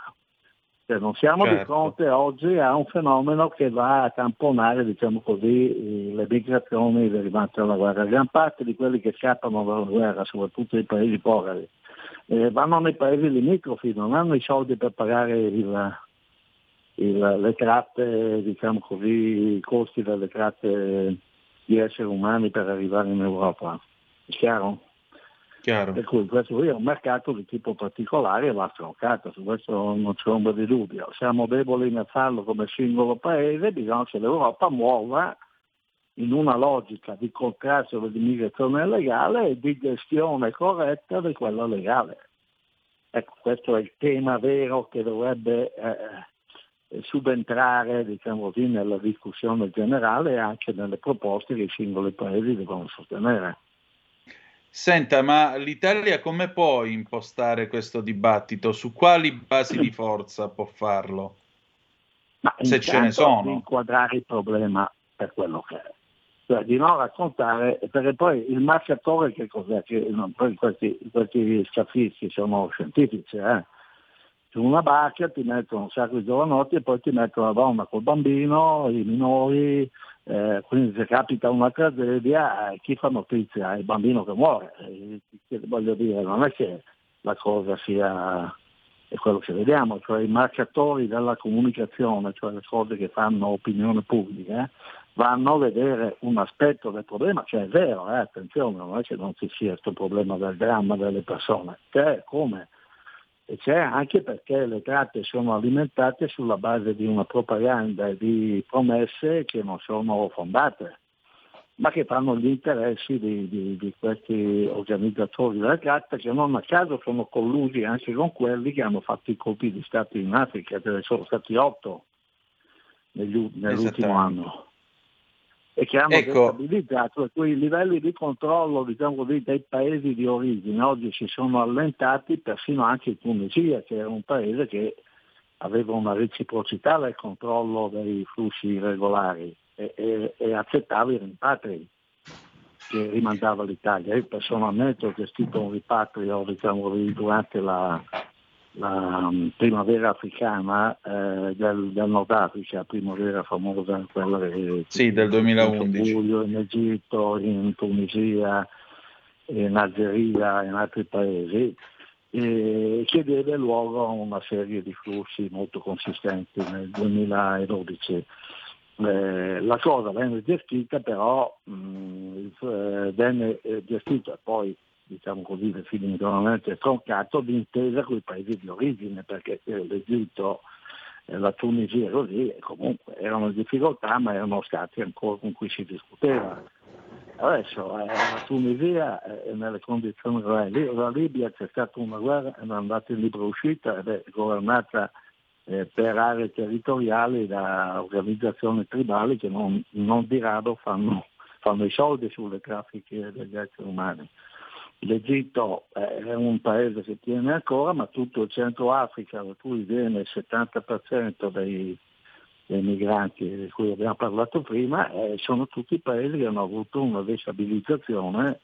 P: Cioè, non siamo certo. di fronte oggi a un fenomeno che va a tamponare, diciamo così, le migrazioni derivanti dalla guerra. Gran parte di quelli che scappano dalla guerra, soprattutto i paesi poveri, eh, vanno nei paesi limitrofi, non hanno i soldi per pagare il, il, le tratte, diciamo così, i costi delle tratte di esseri umani per arrivare in Europa. È chiaro?
D: Chiaro.
P: Per cui questo qui è un mercato di tipo particolare e va affrontato, su questo non c'è ombra di dubbio. Siamo deboli nel farlo come singolo paese, bisogna che l'Europa muova in una logica di contrasto dell'immigrazione illegale e di gestione corretta di quella legale. Ecco, questo è il tema vero che dovrebbe eh, subentrare diciamo così, nella discussione generale e anche nelle proposte che i singoli paesi devono sostenere.
D: Senta, ma l'Italia come può impostare questo dibattito? Su quali basi di forza può farlo?
P: Ma Se ce ne sono. inquadrare il problema per quello che è. Cioè di non raccontare, perché poi il marcatore che cos'è? Che, no, poi questi, questi scafisti sono scientifici, eh? Su una barca ti mettono un sacco di giovanotti e poi ti mettono la donna col bambino, i minori, Eh, quindi se capita una tragedia, eh, chi fa notizia? È il bambino che muore. Eh, voglio dire, non è che la cosa sia è quello che vediamo, cioè i marcatori della comunicazione, cioè le cose che fanno opinione pubblica, eh, vanno a vedere un aspetto del problema, cioè è vero, attenzione, non è che non ci sia questo problema del dramma delle persone, c'è come e c'è anche perché le tratte sono alimentate sulla base di una propaganda e di promesse che non sono fondate, ma che fanno gli interessi di, di, di questi organizzatori della tratta che non a caso sono collusi anche con quelli che hanno fatto i colpi di Stato in Africa, ce ne sono stati otto nell'ultimo anno e che hanno ecco. destabilizzato quei livelli di controllo diciamo così, dei paesi di origine oggi si sono allentati persino anche in Tunisia che era un paese che aveva una reciprocità nel controllo dei flussi irregolari e, e, e accettava i rimpatri che rimandava l'Italia. Io personalmente ho gestito un ripatrio diciamo, durante la, la um, primavera africana eh, del, del, Nord Africa, primavera famosa, quella
D: che, sì, del 2011.
P: In Egitto, in Tunisia, in Algeria, in altri paesi, e che diede luogo a una serie di flussi molto consistenti nel 2012. Eh, la cosa venne gestita però, mh, mm, eh, venne eh, gestita poi diciamo così, definitivamente troncato d'intesa con i paesi di origine, perché l'Egitto e la Tunisia così, comunque erano difficoltà, ma erano stati ancora con cui si discuteva. Adesso eh, la Tunisia è nelle condizioni reali, la Libia c'è stata una guerra, è andata in libera uscita ed è governata eh, per aree territoriali da organizzazioni tribali che non, non di rado fanno, fanno i soldi sulle traffiche degli esseri umani. L'Egitto è un paese che tiene ancora, ma tutto il centro Africa, da cui viene il 70% dei, dei migranti di cui abbiamo parlato prima, eh, sono tutti paesi che hanno avuto una destabilizzazione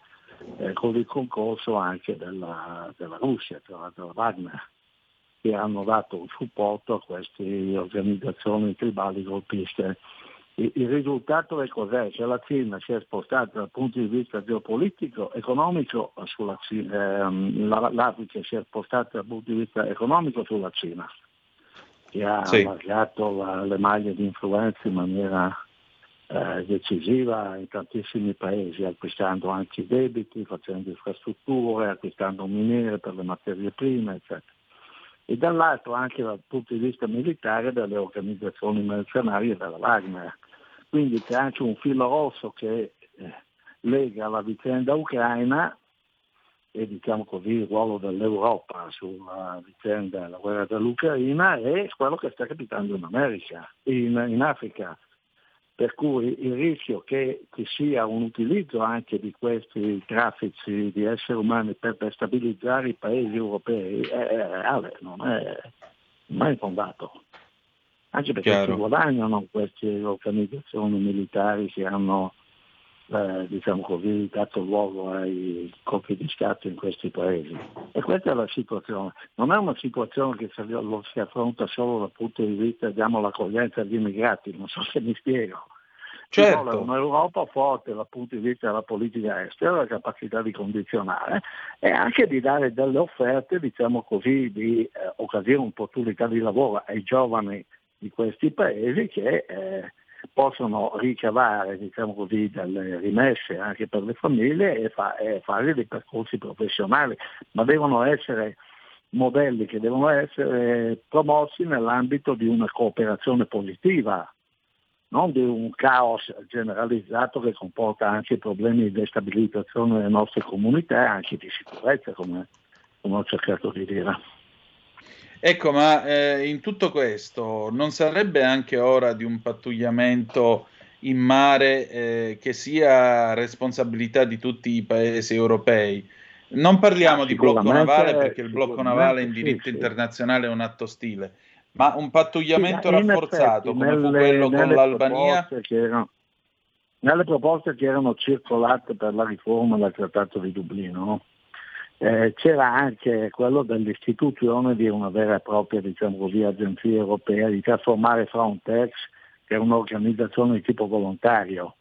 P: eh, con il concorso anche della, della Russia, cioè della Wagner, che hanno dato un supporto a queste organizzazioni tribali golpiste. Il risultato è cos'è? Che la Cina si è spostata dal punto di vista geopolitico, economico sulla Cina, ehm, l'Africa si è spostata dal punto di vista economico sulla Cina, che ha sì. allargato la, le maglie di influenza in maniera eh, decisiva in tantissimi paesi, acquistando anche i debiti, facendo infrastrutture, acquistando miniere per le materie prime, eccetera e dall'altro anche dal punto di vista militare delle organizzazioni mercenarie della Wagner. Quindi c'è anche un filo rosso che eh, lega la vicenda ucraina e diciamo così il ruolo dell'Europa sulla vicenda della guerra dell'Ucraina e quello che sta capitando in America, in, in Africa. Per cui il rischio che ci sia un utilizzo anche di questi traffici di esseri umani per destabilizzare i paesi europei è, reale, non è, non è infondato. Anche perché Chiaro. si guadagnano queste organizzazioni militari che hanno eh, diciamo così, dato luogo ai colpi di Stato in questi paesi. E questa è la situazione. Non è una situazione che lo si affronta solo dal punto di vista, diamo l'accoglienza agli immigrati, non so se mi spiego. Certo. Ci vuole un'Europa forte dal punto di vista della politica estera, la capacità di condizionare e anche di dare delle offerte, diciamo così, di eh, occasione, opportunità di lavoro ai giovani di questi paesi che eh, possono ricavare diciamo così, delle rimesse anche per le famiglie e, fa, e fare dei percorsi professionali, ma devono essere modelli che devono essere promossi nell'ambito di una cooperazione positiva, non di un caos generalizzato che comporta anche problemi di destabilizzazione delle nostre comunità e anche di sicurezza, come, come ho cercato di dire.
D: Ecco, ma eh, in tutto questo non sarebbe anche ora di un pattugliamento in mare eh, che sia responsabilità di tutti i paesi europei? Non parliamo ah, di blocco navale perché il blocco navale in diritto sì, internazionale è un atto ostile, ma un pattugliamento sì, rafforzato effetti, come nelle, fu quello con l'Albania?
P: Erano, nelle proposte che erano circolate per la riforma del Trattato di Dublino, no? Eh, c'era anche quello dell'istituzione di una vera e propria diciamo così, agenzia europea, di trasformare Frontex che è un'organizzazione di tipo volontario,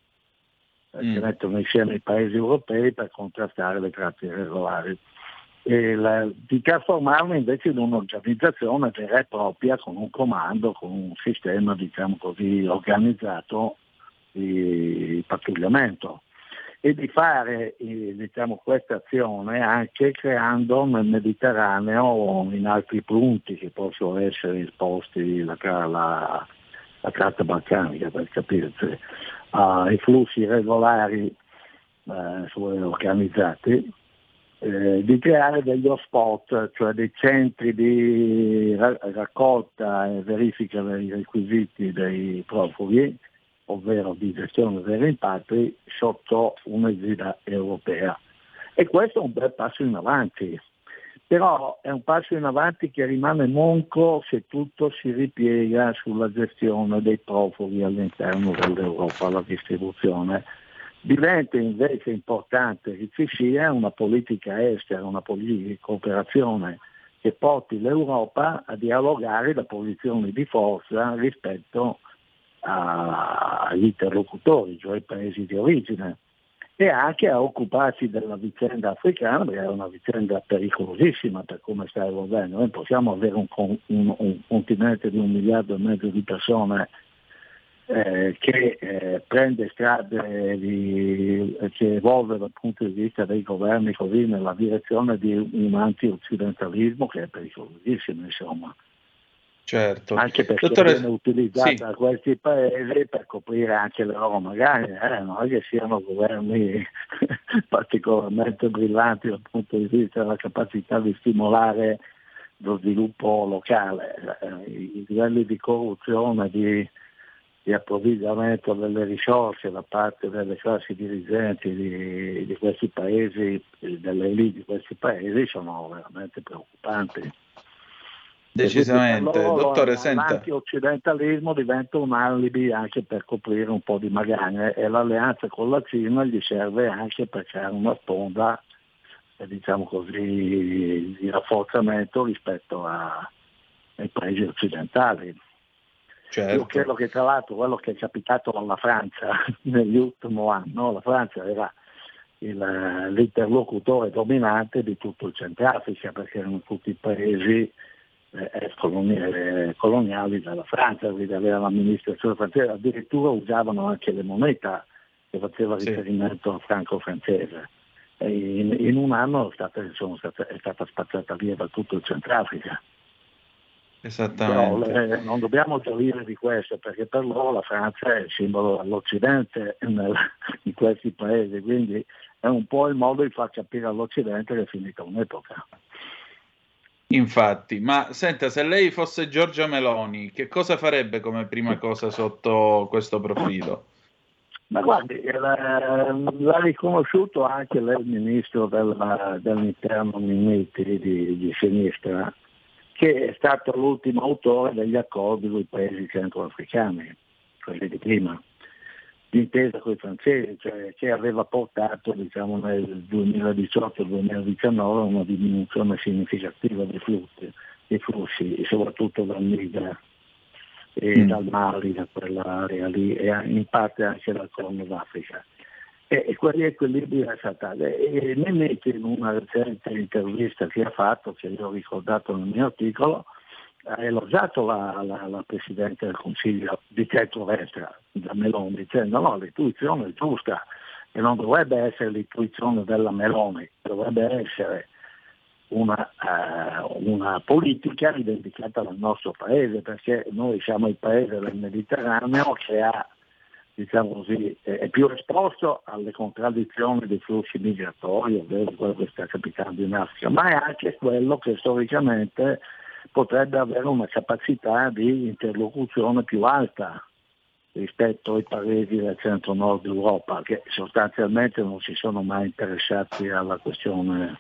P: eh, mm. che mettono insieme i paesi europei per contrastare le tratte irregolari. La, di trasformarla invece in un'organizzazione vera e propria con un comando, con un sistema diciamo così, organizzato di pattugliamento e di fare eh, diciamo, questa azione anche creando nel Mediterraneo o in altri punti che possono essere esposti la, la, la carta balcanica per capirci, ai flussi regolari eh, organizzati, eh, di creare degli hotspot, cioè dei centri di raccolta e verifica dei requisiti dei profughi ovvero di gestione dei rimpatri, sotto un'egida europea. E questo è un bel passo in avanti, però è un passo in avanti che rimane monco se tutto si ripiega sulla gestione dei profughi all'interno dell'Europa, la distribuzione. Diventa invece importante che ci sia una politica estera, una politica di cooperazione che porti l'Europa a dialogare da posizioni di forza rispetto a agli interlocutori, cioè ai paesi di origine, e anche a occuparsi della vicenda africana, perché è una vicenda pericolosissima per come sta evolvendo. Noi possiamo avere un, un, un continente di un miliardo e mezzo di persone eh, che eh, prende strade di, che evolve dal punto di vista dei governi così nella direzione di un anti-occidentalismo che è pericolosissimo, insomma.
D: Certo.
P: Anche perché Dottore... viene utilizzata sì. questi paesi per coprire anche le loro magari, eh, non è che siano governi [laughs] particolarmente brillanti dal punto di vista della capacità di stimolare lo sviluppo locale. Eh, I livelli di corruzione, di, di approvvigionamento delle risorse da parte delle classi dirigenti di, di questi paesi, delle elite di questi paesi, sono veramente preoccupanti.
D: Decisamente, loro, dottore, senta.
P: L'anti-occidentalismo diventa un alibi anche per coprire un po' di magagne e l'alleanza con la Cina gli serve anche per creare una sponda, eh, diciamo così, di rafforzamento rispetto a, ai paesi occidentali. Certo. Io credo che tra l'altro quello che è capitato alla Francia [laughs] negli ultimi anni, no? la Francia era il, l'interlocutore dominante di tutto il Centrafrica perché erano tutti i paesi eh, coloniali dalla Francia, quindi aveva l'amministrazione francese, addirittura usavano anche le monete che faceva riferimento sì. al franco francese. In, in, un anno è stata, stata, è stata spazzata via da tutto il Centrafrica.
D: Esattamente.
P: Però, eh, non dobbiamo gioire di questo perché per loro la Francia è il simbolo dell'Occidente [laughs] in questi paesi, quindi è un po' il modo di far capire all'Occidente che è finita un'epoca.
D: Infatti, ma senta, se lei fosse Giorgia Meloni, che cosa farebbe come prima cosa sotto questo profilo?
P: Ma guardi, l'ha riconosciuto anche lei, ministro della, dell'interno Minetti di, di sinistra, che è stato l'ultimo autore degli accordi con i paesi centroafricani, quelli di prima d'intesa con i francesi, cioè, che aveva portato diciamo, nel 2018-2019 a una diminuzione significativa dei flussi, dei flussi soprattutto dal Niger e mm. dal Mali, da quell'area lì, e in parte anche dal Corno d'Africa. E, e quell'equilibrio è statale. E Nemetti in una recente intervista che ha fatto, che io ho ricordato nel mio articolo, ha elogiato la, la, la, Presidente del Consiglio di centro-destra, da Meloni, dicendo no, l'intuizione è giusta e non dovrebbe essere l'intuizione della Meloni, dovrebbe essere una, uh, una politica rivendicata dal nostro Paese, perché noi siamo il Paese del Mediterraneo che ha diciamo così, è più esposto alle contraddizioni dei flussi migratori, ovvero quello che sta capitando in Africa, ma è anche quello che storicamente potrebbe avere una capacità di interlocuzione più alta rispetto ai paesi del centro-nord Europa che sostanzialmente non si sono mai interessati alla questione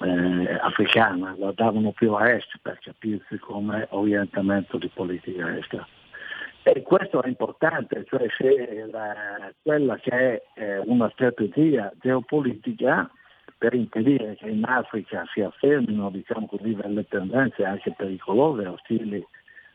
P: eh, africana, guardavano più a est per capirsi come orientamento di politica estera. E questo è importante, cioè se la, quella che è eh, una strategia geopolitica per impedire che in Africa si affermino diciamo così, delle tendenze anche pericolose e ostili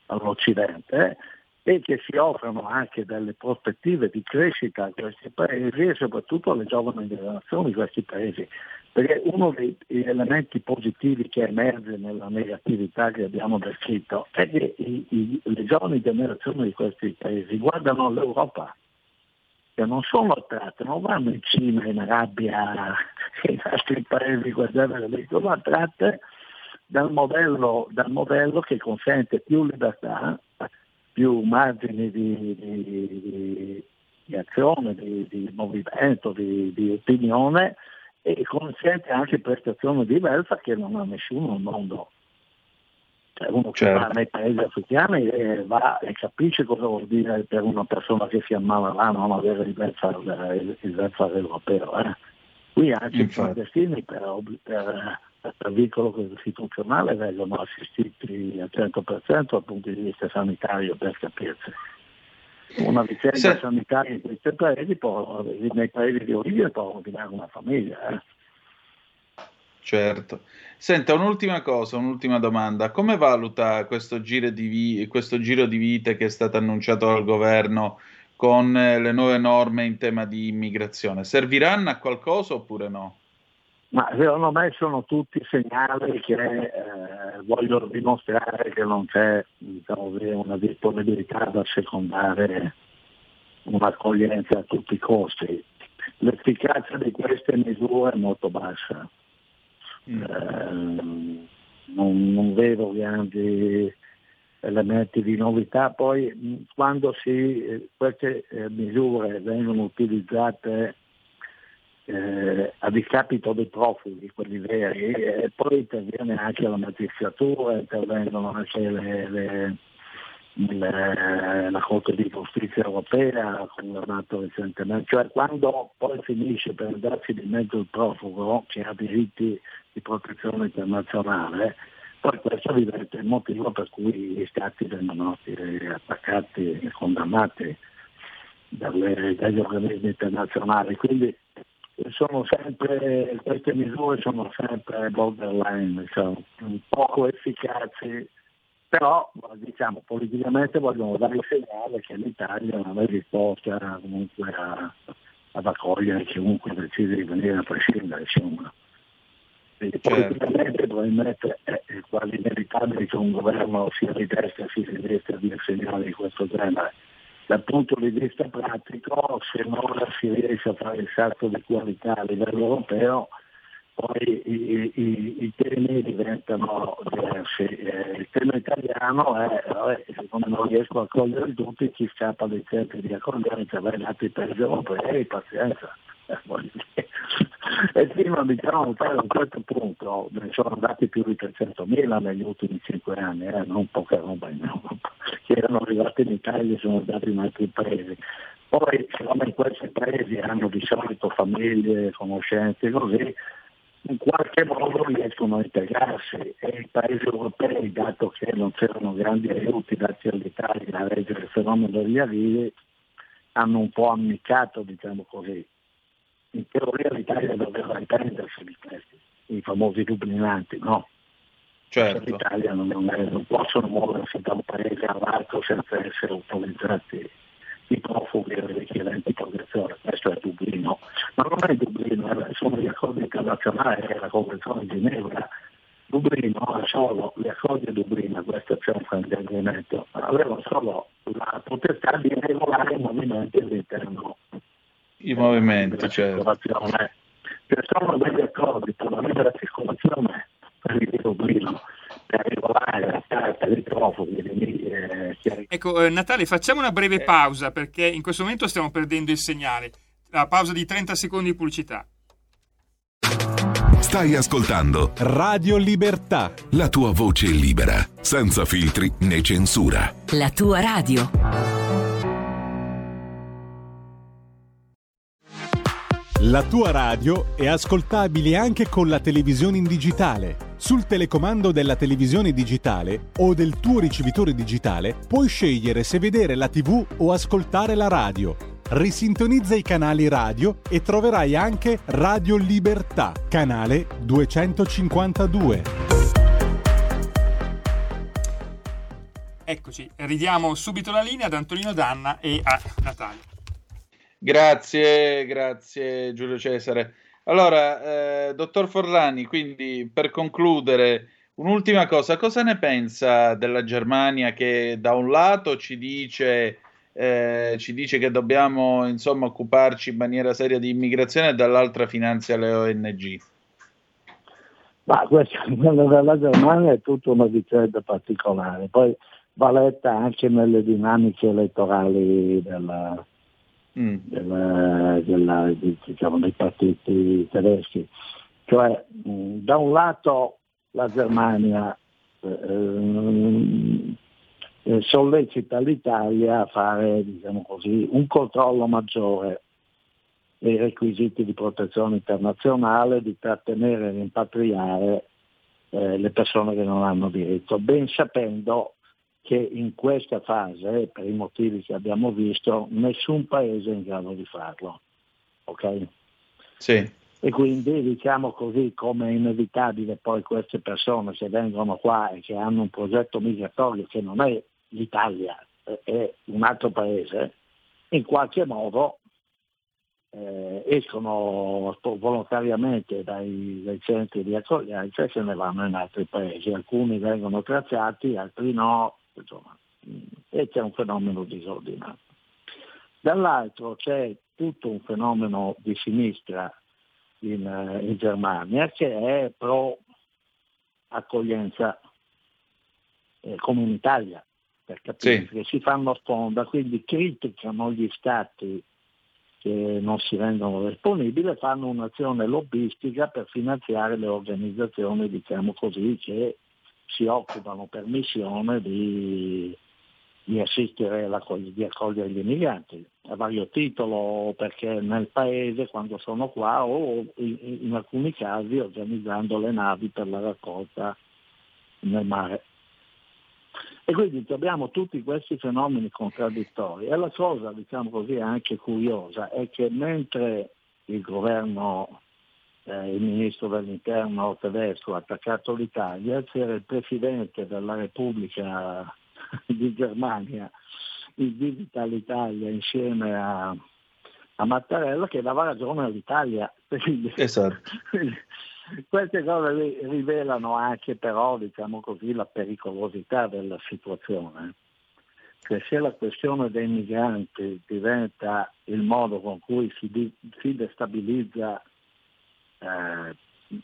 P: all'Occidente, e che si offrono anche delle prospettive di crescita a questi paesi e soprattutto alle giovani generazioni di questi paesi. Perché uno dei elementi positivi che emerge nella negatività che abbiamo descritto è che i, i, le giovani generazioni di questi paesi guardano l'Europa, non sono attratte, non vanno in Cina, in Arabia, [laughs] in altri paesi a guardare le sono attratte dal modello, dal modello che consente più libertà, più margini di, di, di, di azione, di, movimento, di, opinione e consente anche prestazioni di welfare che non ha nessuno al mondo. Cioè uno che certo. va nei paesi africani e, va, e capisce cosa vuol dire per una persona che si ammala là non avere il welfare, il welfare europeo. Eh. Qui anche Infatti. i clandestini per, per per vincolo costituzionale vengono assistiti al 100% dal punto di vista sanitario per capirsi. Una vicenda Se... sanitaria in questi paesi può, nei paesi di origine può rovinare una famiglia. Eh.
D: Certo. Senta, un'ultima cosa, un'ultima domanda. Come valuta questo giro, di, questo giro di vite che è stato annunciato dal governo con eh, le nuove norme in tema di immigrazione? Serviranno a qualcosa oppure no?
P: Ma secondo me sono tutti segnali che eh, vogliono dimostrare che non c'è diciamo, una disponibilità da secondare un'accoglienza a tutti i costi. L'efficacia di queste misure è molto bassa. Mm. Eh, non, non, vedo grandi elementi di novità. Poi quando si, queste eh, misure vengono utilizzate eh, a discapito dei profughi, quelli veri, e poi interviene anche la magistratura, intervengono anche le, le, le, la Corte di Giustizia europea, condannato recentemente, cioè quando poi finisce per darsi di mezzo il profugo che ha diritti di protezione internazionale, poi questo diventa il motivo per cui gli stati vengono attaccati e condannati dalle, dagli organismi internazionali. Quindi sempre, queste misure sono sempre borderline, diciamo, poco efficaci, però diciamo, politicamente vogliono dare il segnale che l'Italia non è disposta comunque a, ad accogliere chiunque decide di venire a prescindere. Insomma. Certo. Politicamente probabilmente è quasi inevitabile che un governo sia di destra sia di sinistra dia segnali di questo genere dal punto di vista pratico, se non si riesce a fare il salto di qualità a livello europeo, poi i, i, i temi diventano diversi. Eh, il tema italiano è, vabbè, siccome non riesco a cogliere tutti, chi scappa dai centri di accoglienza, vai in altri paesi europei, pazienza. [laughs] e fino diciamo, poi a un certo punto ne sono andati più di 300.000 negli ultimi 5 anni, eh, non poca roba in Europa, [laughs] che erano arrivati in Italia e sono andati in altri paesi. Poi siccome in questi paesi hanno di solito famiglie, conoscenze così, in qualche modo riescono a integrarsi. E i paesi europei, dato che non c'erano grandi aiuti dati all'Italia a reggere il fenomeno degli arrivi, hanno un po' amicato, diciamo così, in teoria l'Italia doveva riprendersi di questi, i famosi dublinanti, no? Certo. L'Italia non, non, è, non, possono muoversi da un paese all'altro senza essere autorizzati i profughi e i richiedenti protezione, questo è Dublino. Ma non è Dublino, sono gli accordi internazionali, è la Convenzione di Ginevra. Dublino ha solo gli accordi di Dublino, questo c'è un fraintendimento, avevano solo la potestà di regolare i movimenti all'interno
D: i movimenti, certo.
P: Ci sono degli accordi per la libera circolazione per il Dublino per regolare la carta dei profughi. Eh,
C: ecco, eh, Natale, facciamo una breve eh. pausa perché in questo momento stiamo perdendo il segnale. La pausa di 30 secondi di pubblicità.
Q: Stai ascoltando
A: Radio Libertà.
Q: La tua voce libera, senza filtri né censura.
R: La tua radio.
A: La tua radio è ascoltabile anche con la televisione in digitale. Sul telecomando della televisione digitale o del tuo ricevitore digitale puoi scegliere se vedere la TV o ascoltare la radio. Risintonizza i canali radio e troverai anche Radio Libertà, canale 252.
C: Eccoci, ridiamo subito la linea ad Antonino Danna e a Natalia.
D: Grazie, grazie Giulio Cesare. Allora, eh, dottor Forlani, quindi per concludere, un'ultima cosa, cosa ne pensa della Germania che da un lato ci dice, eh, ci dice che dobbiamo insomma occuparci in maniera seria di immigrazione e dall'altra finanzia le ONG?
P: Ma quello della Germania è tutta una vicenda particolare, poi va letta anche nelle dinamiche elettorali della, mm. della, della, diciamo, dei partiti tedeschi. Cioè, mh, da un lato la Germania eh, eh, sollecita l'Italia a fare diciamo così, un controllo maggiore dei requisiti di protezione internazionale, di trattenere e rimpatriare eh, le persone che non hanno diritto, ben sapendo che in questa fase, per i motivi che abbiamo visto, nessun paese è in grado di farlo. Ok?
D: Sì.
P: E quindi diciamo così come è inevitabile poi queste persone che vengono qua e che hanno un progetto migratorio che non è l'Italia, è un altro paese, in qualche modo eh, escono volontariamente dai, dai, centri di accoglienza e se ne vanno in altri paesi. Alcuni vengono trattati, altri no, insomma, e c'è un fenomeno disordinato. Dall'altro c'è tutto un fenomeno di sinistra in, eh, in Germania che è pro accoglienza eh, comunitaria, per capire sì. che si fanno sponda, quindi criticano gli stati che non si rendono disponibili e fanno un'azione lobbistica per finanziare le organizzazioni, diciamo così, che si occupano per missione di, di assistere, di accogliere gli immigranti a vario titolo perché nel paese quando sono qua o in, in alcuni casi organizzando le navi per la raccolta nel mare. E quindi abbiamo tutti questi fenomeni contraddittori e la cosa, diciamo così, anche curiosa è che mentre il governo eh, il ministro dell'interno tedesco ha attaccato l'Italia, c'era il presidente della Repubblica [laughs] di Germania in visita all'Italia insieme a, a Mattarella che dava ragione all'Italia. [laughs]
D: Esatto. [laughs]
P: Queste cose rivelano anche però, diciamo così, la pericolosità della situazione. Che se la questione dei migranti diventa il modo con cui si, si destabilizza eh,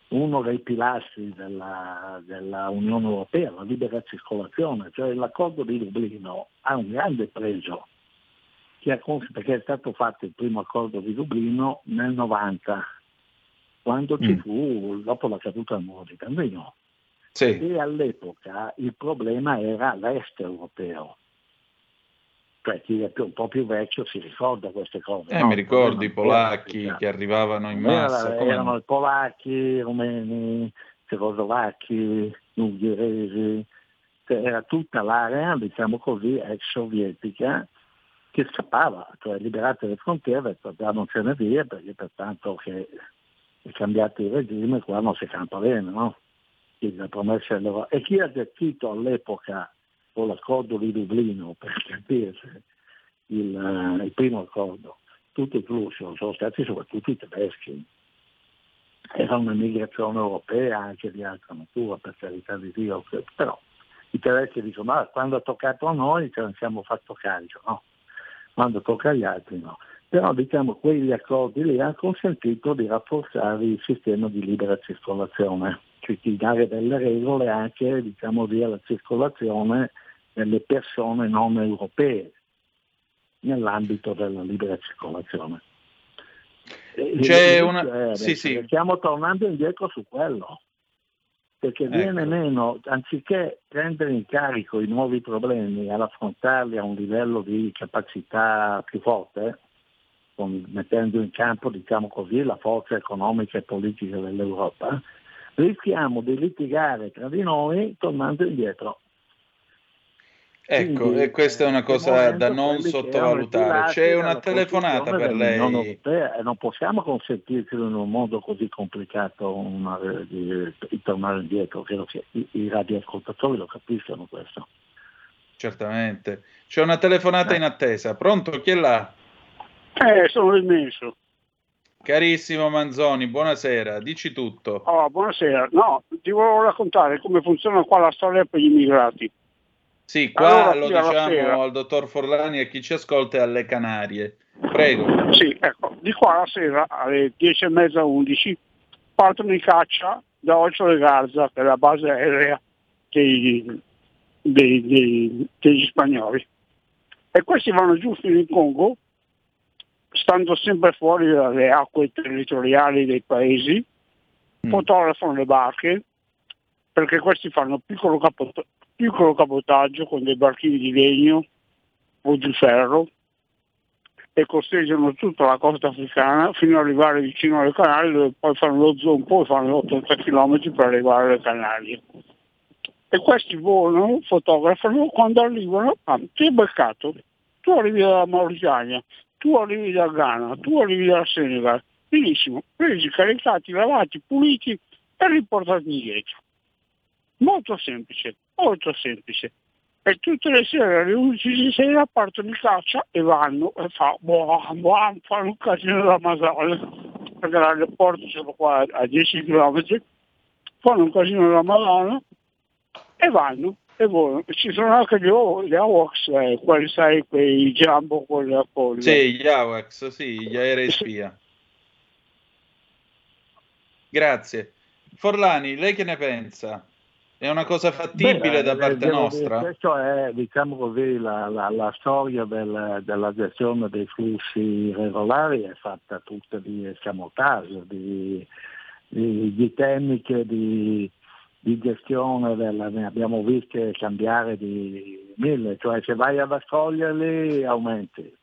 P: uno dei pilastri della, della, Unione Europea, la libera circolazione, cioè l'accordo di Dublino ha un grande pregio, perché è stato fatto il primo accordo di Dublino nel 90, quando ci mm. fu, dopo la caduta del muro di Berlino. Sì. E all'epoca il problema era l'est europeo, cioè chi è più, un po' più vecchio si ricorda queste cose.
D: Eh, no? mi ricordo i polacchi che arrivavano in massa.
P: Era, erano i polacchi, i rumeni, cecoslovacchi, ungheresi, cioè, era tutta l'area, diciamo così, ex sovietica che scappava, cioè liberate le frontiere, non ce ne via perché pertanto che è cambiato il regime qua non si campa bene, no? E chi ha detto all'epoca con l'accordo di Dublino, per capire il, uh, il primo accordo, tutti i flussi sono stati soprattutto i tedeschi. Era un'immigrazione europea anche di altra natura, per carità di Dio, però i tedeschi dicono ma quando ha toccato a noi ce ne siamo fatto carico, no? quando tocca agli altri no. Però diciamo quegli accordi lì hanno consentito di rafforzare il sistema di libera circolazione, cioè di dare delle regole anche diciamo, via la circolazione delle persone non europee nell'ambito della libera circolazione.
D: C'è una... Sì, sì.
P: Stiamo tornando indietro su quello, perché ecco. viene meno, anziché prendere in carico i nuovi problemi e affrontarli a un livello di capacità più forte, con, mettendo in campo, diciamo così, la forza economica e politica dell'Europa, rischiamo di litigare tra di noi tornando indietro.
D: Ecco, Quindi, e questa è una cosa da non sottovalutare. C'è una telefonata per lei.
P: Europea, e non possiamo consentirci in un mondo così complicato una, di, di, tornare indietro. Credo che i, i radioascoltatori lo capiscano questo.
D: Certamente. C'è una telefonata in attesa. Pronto? Chi è là?
S: Eh, sono immenso.
D: Carissimo Manzoni, buonasera, dici tutto.
S: Oh, buonasera. No, ti volevo raccontare come funziona qua la storia per gli immigrati.
D: Sì, qua
S: Allora,
D: lo diciamo al dottor Forlani e a chi ci ascolta è alle Canarie. Prego.
S: Sì, ecco, di qua alla sera alle 10 e mezza, 11 partono in caccia da Ocho de Garza, che è la base aerea dei- dei- dei- degli spagnoli. E questi vanno giù fino in Congo, stando sempre fuori dalle acque territoriali dei paesi, fotografano le barche, perché questi fanno piccolo, capot- piccolo cabotaggio con dei barchini di legno o di ferro e costeggiano tutta la costa africana fino ad arrivare vicino alle Canarie dove poi fanno lo zonco e fanno 80 km per arrivare alle Canarie. E questi volano, fotografano, quando arrivano, ah, ti hai beccato, tu arrivi dalla Mauritania, tu arrivi dal Ghana, tu arrivi dal Senegal, benissimo, presi, caricati, lavati, puliti e riportati indietro. Molto semplice, molto semplice. E tutte le sere alle 11 di sera partono in caccia e vanno e fa, boh, boh, fanno un casino da Masale, perché l'aeroporto sono qua a 10 km, fanno un casino da Madonna e vanno e volano. Ci sono anche gli, gli AWACS, eh, quelli sai, quei jumbo con le con
D: Sì, gli AWACS, sì, gli aerei spia. Grazie. Forlani, lei che ne pensa? È una cosa fattibile
P: Beh,
D: da
P: eh,
D: parte
P: devo
D: nostra?
P: dire, Questa è, diciamo così, la, la- la storia del- della gestione dei flussi regolari è fatta tutta di escamotaggio, di, di, di tecniche di, di gestione, della, ne abbiamo viste cambiare di mille, cioè se vai ad accoglierli aumenti,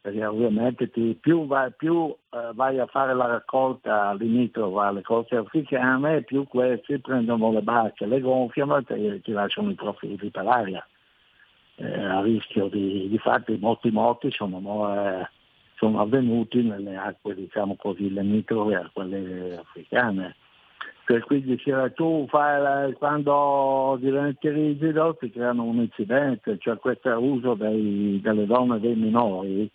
P: perché ovviamente ti- più, vai, più eh, vai a fare la raccolta limitrova alle coste africane, più questi prendono le barche, le gonfiano e ti, ti lasciano i profili per aria. Eh, a rischio di, di fatti molti morti sono, eh, sono avvenuti nelle acque diciamo così limitrofe a quelle africane. Per cui diceva tu fai quando diventi rigido ti creano un incidente, cioè questo uso dei- delle donne e dei minori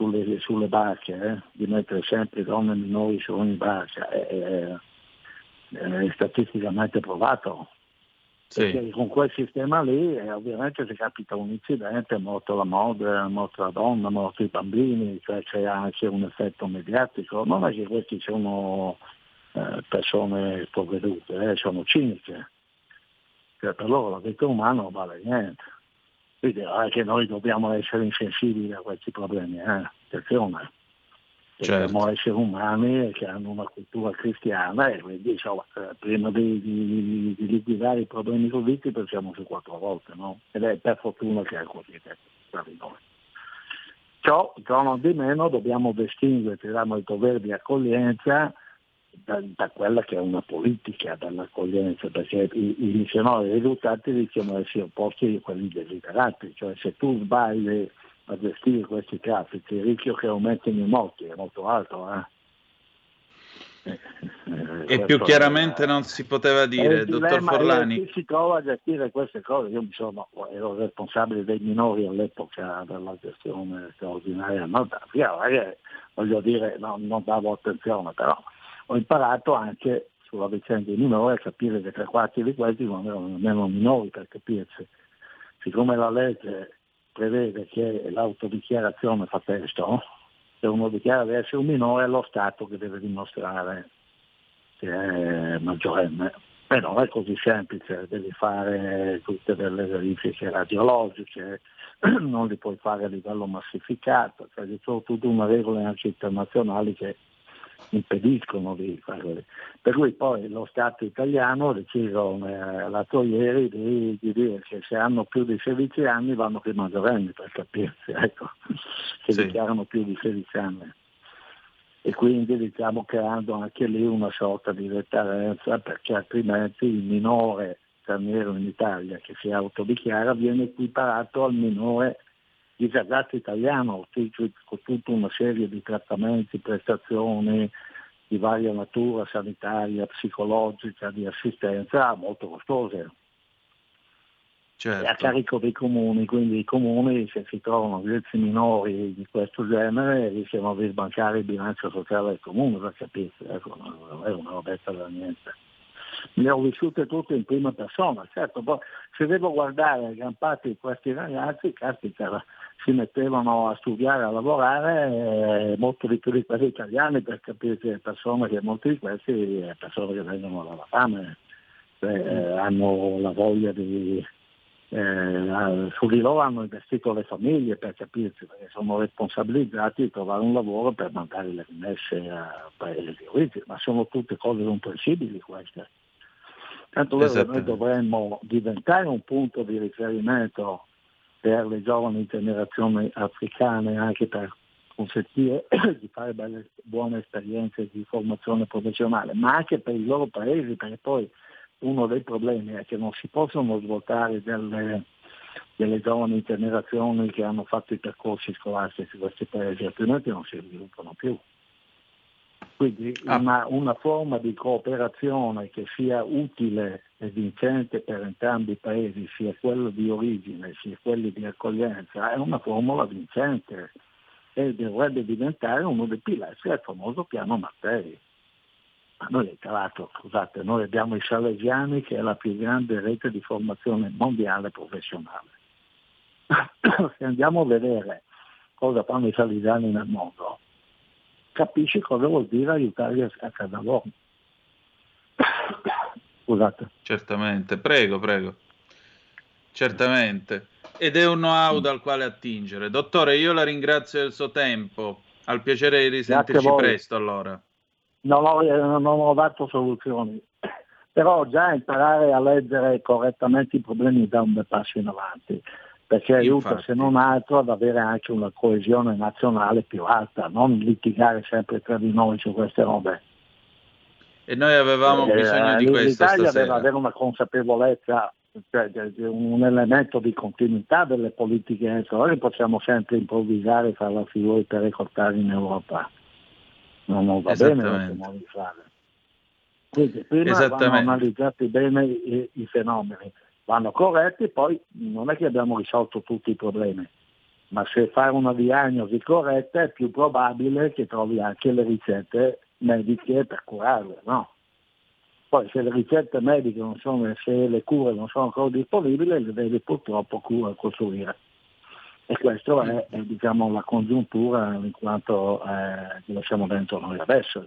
P: sulle, sulle barche, eh, di mettere sempre donne minori su ogni barca, è, è- è statisticamente provato. Perché con quel sistema lì eh, ovviamente se capita un incidente è morto la madre, è morta la donna, è morto i bambini, cioè c'è anche un effetto mediatico. Non è che questi sono eh, persone provvedute, eh, sono ciniche. Cioè, per loro la vita umana non vale niente. Quindi anche noi dobbiamo essere insensibili a questi problemi, eh? attenzione. Siamo esseri umani che hanno una cultura cristiana e quindi insomma, eh, prima di, di- di liquidare i problemi così pensiamo su quattro volte, no? Ed è per fortuna che è così tra di noi. Ciò, ciò non di meno dobbiamo distinguere abbiamo il dovere di accoglienza da, da quella che è una politica dell'accoglienza, perché i, i missionari risultati rischiano di essere opposti a quelli desiderati, cioè se tu sbagli a gestire questi traffici il rischio che aumentino i morti è molto alto. Eh? Eh, eh,
D: E più
P: è-
D: chiaramente non si poteva dire, dottor Forlani.
P: chi si trova a gestire queste cose, io mi sono, ero responsabile dei minori all'epoca della gestione straordinaria che, voglio dire, no, non davo attenzione, però ho imparato anche sulla vicenda dei minori a capire che tre quarti di questi non erano nemmeno minori per capirsi. Siccome la legge prevede che l'autodichiarazione fa testo, se uno dichiara di essere un minore è lo Stato che deve dimostrare che è maggiorenne. Beh, non è così semplice, devi fare tutte delle verifiche radiologiche, [clears throat] non li puoi fare a livello massificato, cioè ci sono tutte una regola anche internazionali che impediscono di farlo. Per cui poi lo Stato italiano ha deciso eh, l'altro ieri di, di dire che se hanno più di 16 anni vanno più maggiorenni per capirsi, ecco, [laughs] se dichiarano più di 16 anni. E quindi diciamo creando anche lì una sorta di deterrenza perché altrimenti il minore straniero in Italia che si autodichiara viene equiparato al minore disagiato italiano con tutta una serie di trattamenti, prestazioni di varia natura, sanitaria, psicologica, di assistenza molto costose. certo. a carico dei comuni, quindi i comuni se si trovano vizi minori di questo genere rischiano di sbancare il bilancio sociale del comune, per capirsi, ecco, è una robetta da niente. Le ho vissute tutte in prima persona, certo, poi se devo guardare gran parte di questi ragazzi, caspita, si mettevano a studiare, a lavorare, eh, molto di più di quelli italiani per capire che persone che molti di questi eh, persone che vengono dalla fame, cioè, eh, hanno la voglia di, eh, su di loro hanno investito le famiglie per capirsi, perché sono responsabilizzati di trovare un lavoro per mandare le rimesse a paesi di origine, ma sono tutte cose comprensibili queste. Tanto noi dovremmo diventare un punto di riferimento per le giovani generazioni africane anche per consentire [clears throat] di fare belle, buone esperienze di formazione professionale, ma anche per i loro paesi, perché poi uno dei problemi è che non si possono svuotare delle, delle giovani generazioni che hanno fatto i percorsi scolastici in questi paesi, altrimenti non si sviluppano più. Quindi ah. una, una, forma di cooperazione che sia utile e vincente per entrambi i paesi, sia quello di origine sia quelli di accoglienza, è una formula vincente e dovrebbe diventare uno dei pilastri del famoso piano Mattei. Ma noi, tra l'altro, scusate, noi abbiamo i salesiani che è la più grande rete di formazione mondiale professionale. [coughs] Se andiamo a vedere cosa fanno i salesiani nel mondo, capisci cosa vuol dire aiutarli a casa loro. [coughs] Scusate.
D: Certamente, prego, prego. Certamente. Ed è un know-how dal quale attingere. Dottore, io la ringrazio del suo tempo. Al piacere di risentirci presto allora.
P: Non ho, non ho dato soluzioni, però già imparare a leggere correttamente i problemi dà un bel passo in avanti perché aiuta Infatti. se non altro ad avere anche una coesione nazionale più alta, non litigare sempre tra di noi su queste robe.
D: E noi avevamo eh, bisogno di questo.
P: L'Italia deve avere una consapevolezza, cioè, un elemento di continuità delle politiche. Noi possiamo sempre improvvisare e fare la figura per ricortare in Europa. Non, non va bene lo fare. Quindi prima vanno analizzati bene i, i fenomeni vanno corretti, poi non è che abbiamo risolto tutti i problemi, ma se fai una diagnosi corretta è più probabile che trovi anche le ricette mediche per curarle, no? Poi se le ricette mediche non sono, se le cure non sono ancora disponibili, le devi purtroppo costruire. E questa è, è diciamo, la congiuntura in quanto eh, siamo dentro noi adesso.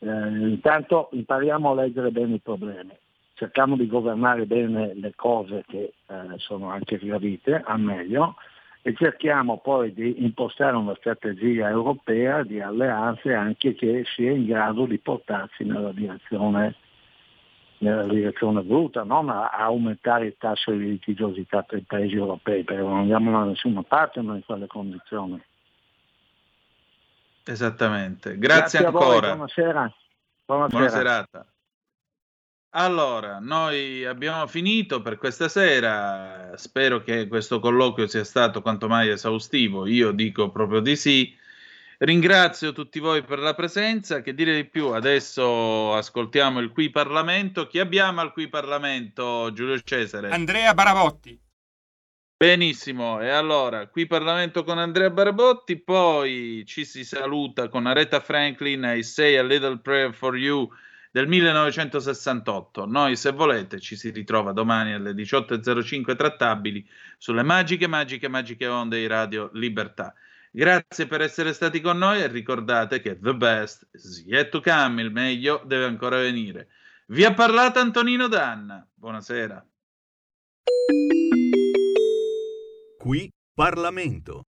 P: Eh, intanto impariamo a leggere bene i problemi cerchiamo di governare bene le cose che eh, sono anche gravite al meglio e cerchiamo poi di impostare una strategia europea di alleanze anche che sia in grado di portarci nella direzione, nella direzione voluta, non a, a, aumentare il tasso di litigiosità tra i paesi europei, perché non andiamo da nessuna parte noi in quelle condizioni.
D: Esattamente, grazie, grazie ancora.
P: Buonasera.
D: Buona, buona serata. Allora, noi abbiamo finito per questa sera. Spero che questo colloquio sia stato quanto mai esaustivo. Io dico proprio di sì. Ringrazio tutti voi per la presenza. Che dire di più? Adesso ascoltiamo il Qui Parlamento. Chi abbiamo al Qui Parlamento, Giulio Cesare?
C: Andrea Barabotti.
D: Benissimo, e allora qui Parlamento con Andrea Barabotti, poi ci si saluta con Aretha Franklin, I Say a Little Prayer for You del 1968. Noi, se volete, ci si ritrova domani alle 18.05 trattabili sulle magiche, magiche, magiche onde di Radio Libertà. Grazie per essere stati con noi e ricordate che the best is yet to come, il meglio deve ancora venire. Vi ha parlato Antonino Danna. Buonasera.
T: Qui Parlamento.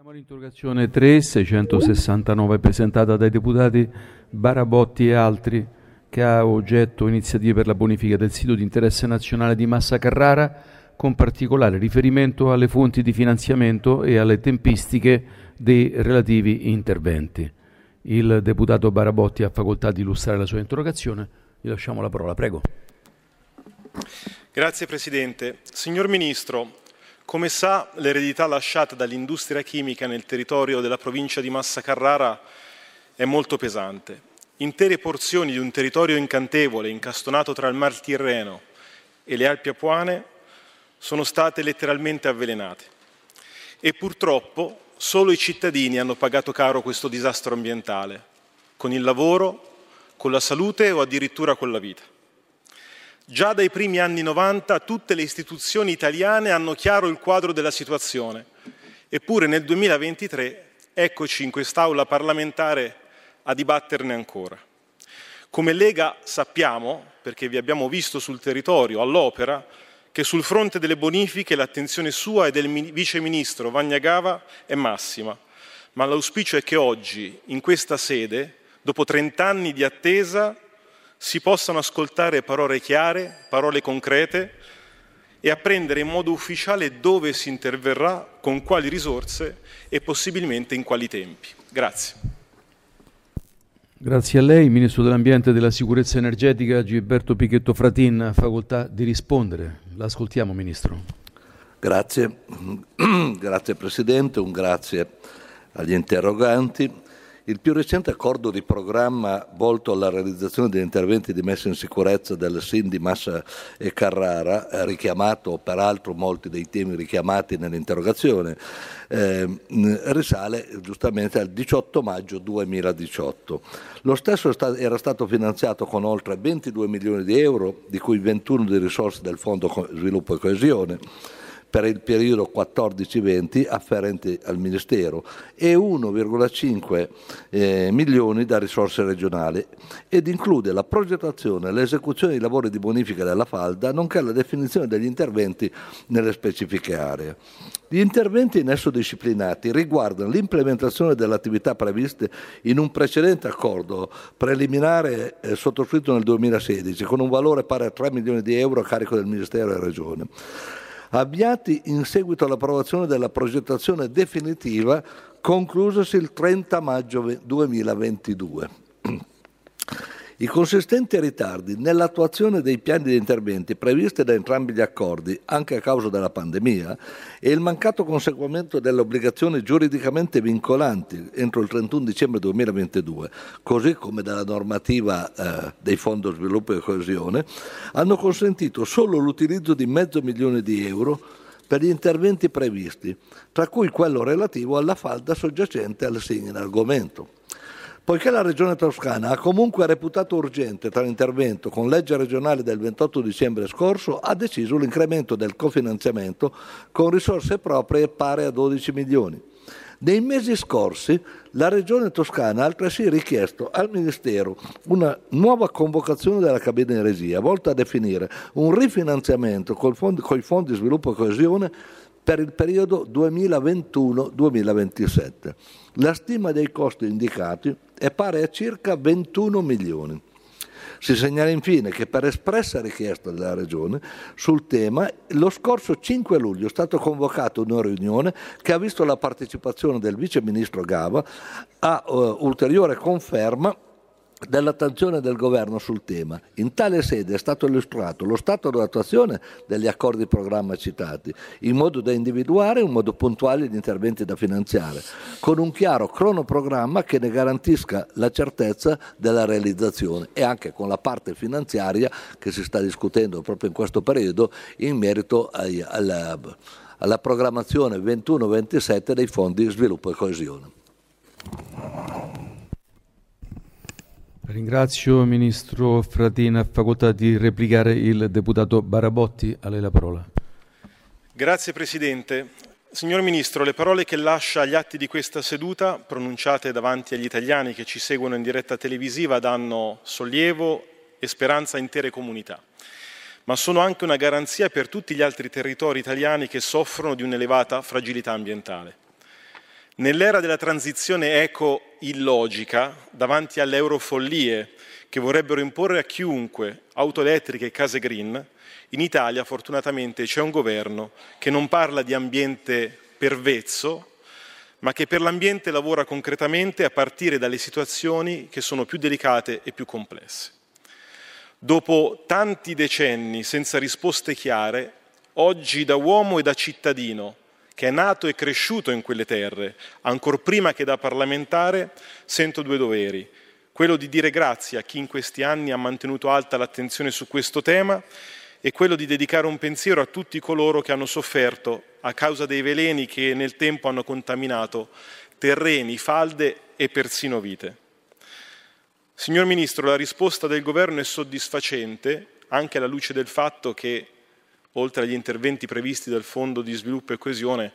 U: Siamo all'interrogazione 3669 presentata dai deputati Barabotti e altri che ha oggetto iniziative per la bonifica del sito di interesse nazionale di Massa Carrara con particolare riferimento alle fonti di finanziamento e alle tempistiche dei relativi interventi. Il deputato Barabotti ha facoltà di illustrare la sua interrogazione. Gli lasciamo la parola, prego.
V: Grazie Presidente. Signor Ministro, come sa, l'eredità lasciata dall'industria chimica nel territorio della provincia di Massa Carrara è molto pesante. Intere porzioni di un territorio incantevole, incastonato tra il Mar Tirreno e le Alpi Apuane, sono state letteralmente avvelenate e purtroppo solo i cittadini hanno pagato caro questo disastro ambientale, con il lavoro, con la salute o addirittura con la vita. Già dai primi anni 90 tutte le istituzioni italiane hanno chiaro il quadro della situazione, eppure nel 2023 eccoci in quest'Aula parlamentare a dibatterne ancora. Come Lega sappiamo, perché vi abbiamo visto sul territorio all'opera, che sul fronte delle bonifiche l'attenzione sua e del vice ministro Vagnagava è massima, ma l'auspicio è che oggi, in questa sede, dopo 30 anni di attesa, si possano ascoltare parole chiare, parole concrete e apprendere in modo ufficiale dove si interverrà, con quali risorse e possibilmente in quali tempi. Grazie.
U: Grazie a lei, Ministro dell'Ambiente e della Sicurezza Energetica Gilberto Pichetto Fratin, ha facoltà di rispondere. L'ascoltiamo, Ministro.
W: Grazie, [clears throat] grazie Presidente, un grazie agli interroganti. Il più recente accordo di programma volto alla realizzazione degli interventi di messa in sicurezza del SIN di Massa e Carrara, richiamato peraltro molti dei temi richiamati nell'interrogazione, eh, risale giustamente al 18 maggio 2018. Lo stesso era stato finanziato con oltre 22 milioni di euro, di cui 21 di risorse del Fondo Sviluppo e Coesione per il periodo 14-20 afferenti al Ministero e 1,5 eh, milioni da risorse regionali ed include la progettazione e l'esecuzione dei lavori di bonifica della falda nonché la definizione degli interventi nelle specifiche aree. Gli interventi in esso disciplinati riguardano l'implementazione delle attività previste in un precedente accordo preliminare eh, sottoscritto nel 2016 con un valore pari a 3 milioni di euro a carico del Ministero e Regione avviati in seguito all'approvazione della progettazione definitiva conclusasi il 30 maggio 2022. I consistenti ritardi nell'attuazione dei piani di interventi previsti da entrambi gli accordi, anche a causa della pandemia, e il mancato conseguimento delle obbligazioni giuridicamente vincolanti entro il 31 dicembre 2022, così come dalla normativa eh, dei Fondi Sviluppo e Coesione, hanno consentito solo l'utilizzo di mezzo milione di euro per gli interventi previsti, tra cui quello relativo alla falda soggiacente al segno in argomento. Poiché la Regione Toscana ha comunque reputato urgente tale intervento con legge regionale del 28 dicembre scorso, ha deciso l'incremento del cofinanziamento con risorse proprie pari a 12 milioni. Nei mesi scorsi la Regione Toscana ha altresì richiesto al Ministero una nuova convocazione della cabina di regia volta a definire un rifinanziamento con i fondi sviluppo e coesione per il periodo 2021-2027. La stima dei costi indicati è pari a circa 21 milioni. Si segnala infine che per espressa richiesta della Regione sul tema, lo scorso 5 luglio è stata convocata una riunione che ha visto la partecipazione del Vice Ministro Gava a uh, ulteriore conferma dell'attenzione del governo sul tema. In tale sede è stato illustrato lo stato d'attuazione degli accordi di programma citati, in modo da individuare in modo puntuale gli interventi da finanziare, con un chiaro cronoprogramma che ne garantisca la certezza della realizzazione e anche con la parte finanziaria che si sta discutendo proprio in questo periodo in merito ai, alla, alla programmazione 21-27 dei fondi sviluppo e coesione.
U: Ringrazio Ministro Fratina, facoltà di replicare il deputato Barabotti, a lei la parola.
V: Grazie Presidente. Signor Ministro, le parole che lascia agli atti di questa seduta, pronunciate davanti agli italiani che ci seguono in diretta televisiva, danno sollievo e speranza a intere comunità, ma sono anche una garanzia per tutti gli altri territori italiani che soffrono di un'elevata fragilità ambientale. Nell'era della transizione eco-illogica, davanti alle eurofollie che vorrebbero imporre a chiunque auto elettriche e case green, in Italia fortunatamente c'è un governo che non parla di ambiente pervezzo, ma che per l'ambiente lavora concretamente a partire dalle situazioni che sono più delicate e più complesse. Dopo tanti decenni senza risposte chiare, oggi da uomo e da cittadino che è nato e cresciuto in quelle terre, ancor prima che da parlamentare, sento due doveri. Quello di dire grazie a chi in questi anni ha mantenuto alta l'attenzione su questo tema è quello di dedicare un pensiero a tutti coloro che hanno sofferto a causa dei veleni che nel tempo hanno contaminato terreni, falde e persino vite. Signor Ministro, la risposta del Governo è soddisfacente anche alla luce del fatto che, oltre agli interventi previsti dal Fondo di sviluppo e coesione,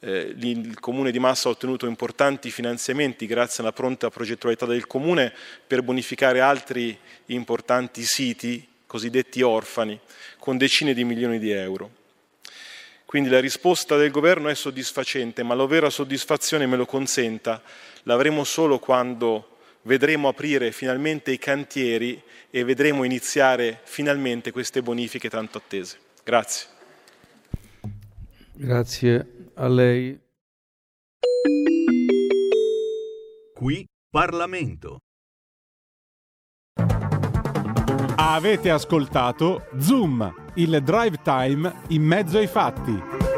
V: eh, il Comune di Massa ha ottenuto importanti finanziamenti grazie alla pronta progettualità del Comune per bonificare altri importanti siti cosiddetti orfani, con decine di milioni di euro. Quindi la risposta del governo è soddisfacente, ma la vera soddisfazione me lo consenta, l'avremo solo quando vedremo aprire finalmente i cantieri e vedremo iniziare finalmente queste bonifiche tanto attese. Grazie.
U: Grazie a lei.
T: Qui Parlamento.
A: Avete ascoltato Zoom, il drive time in mezzo ai fatti.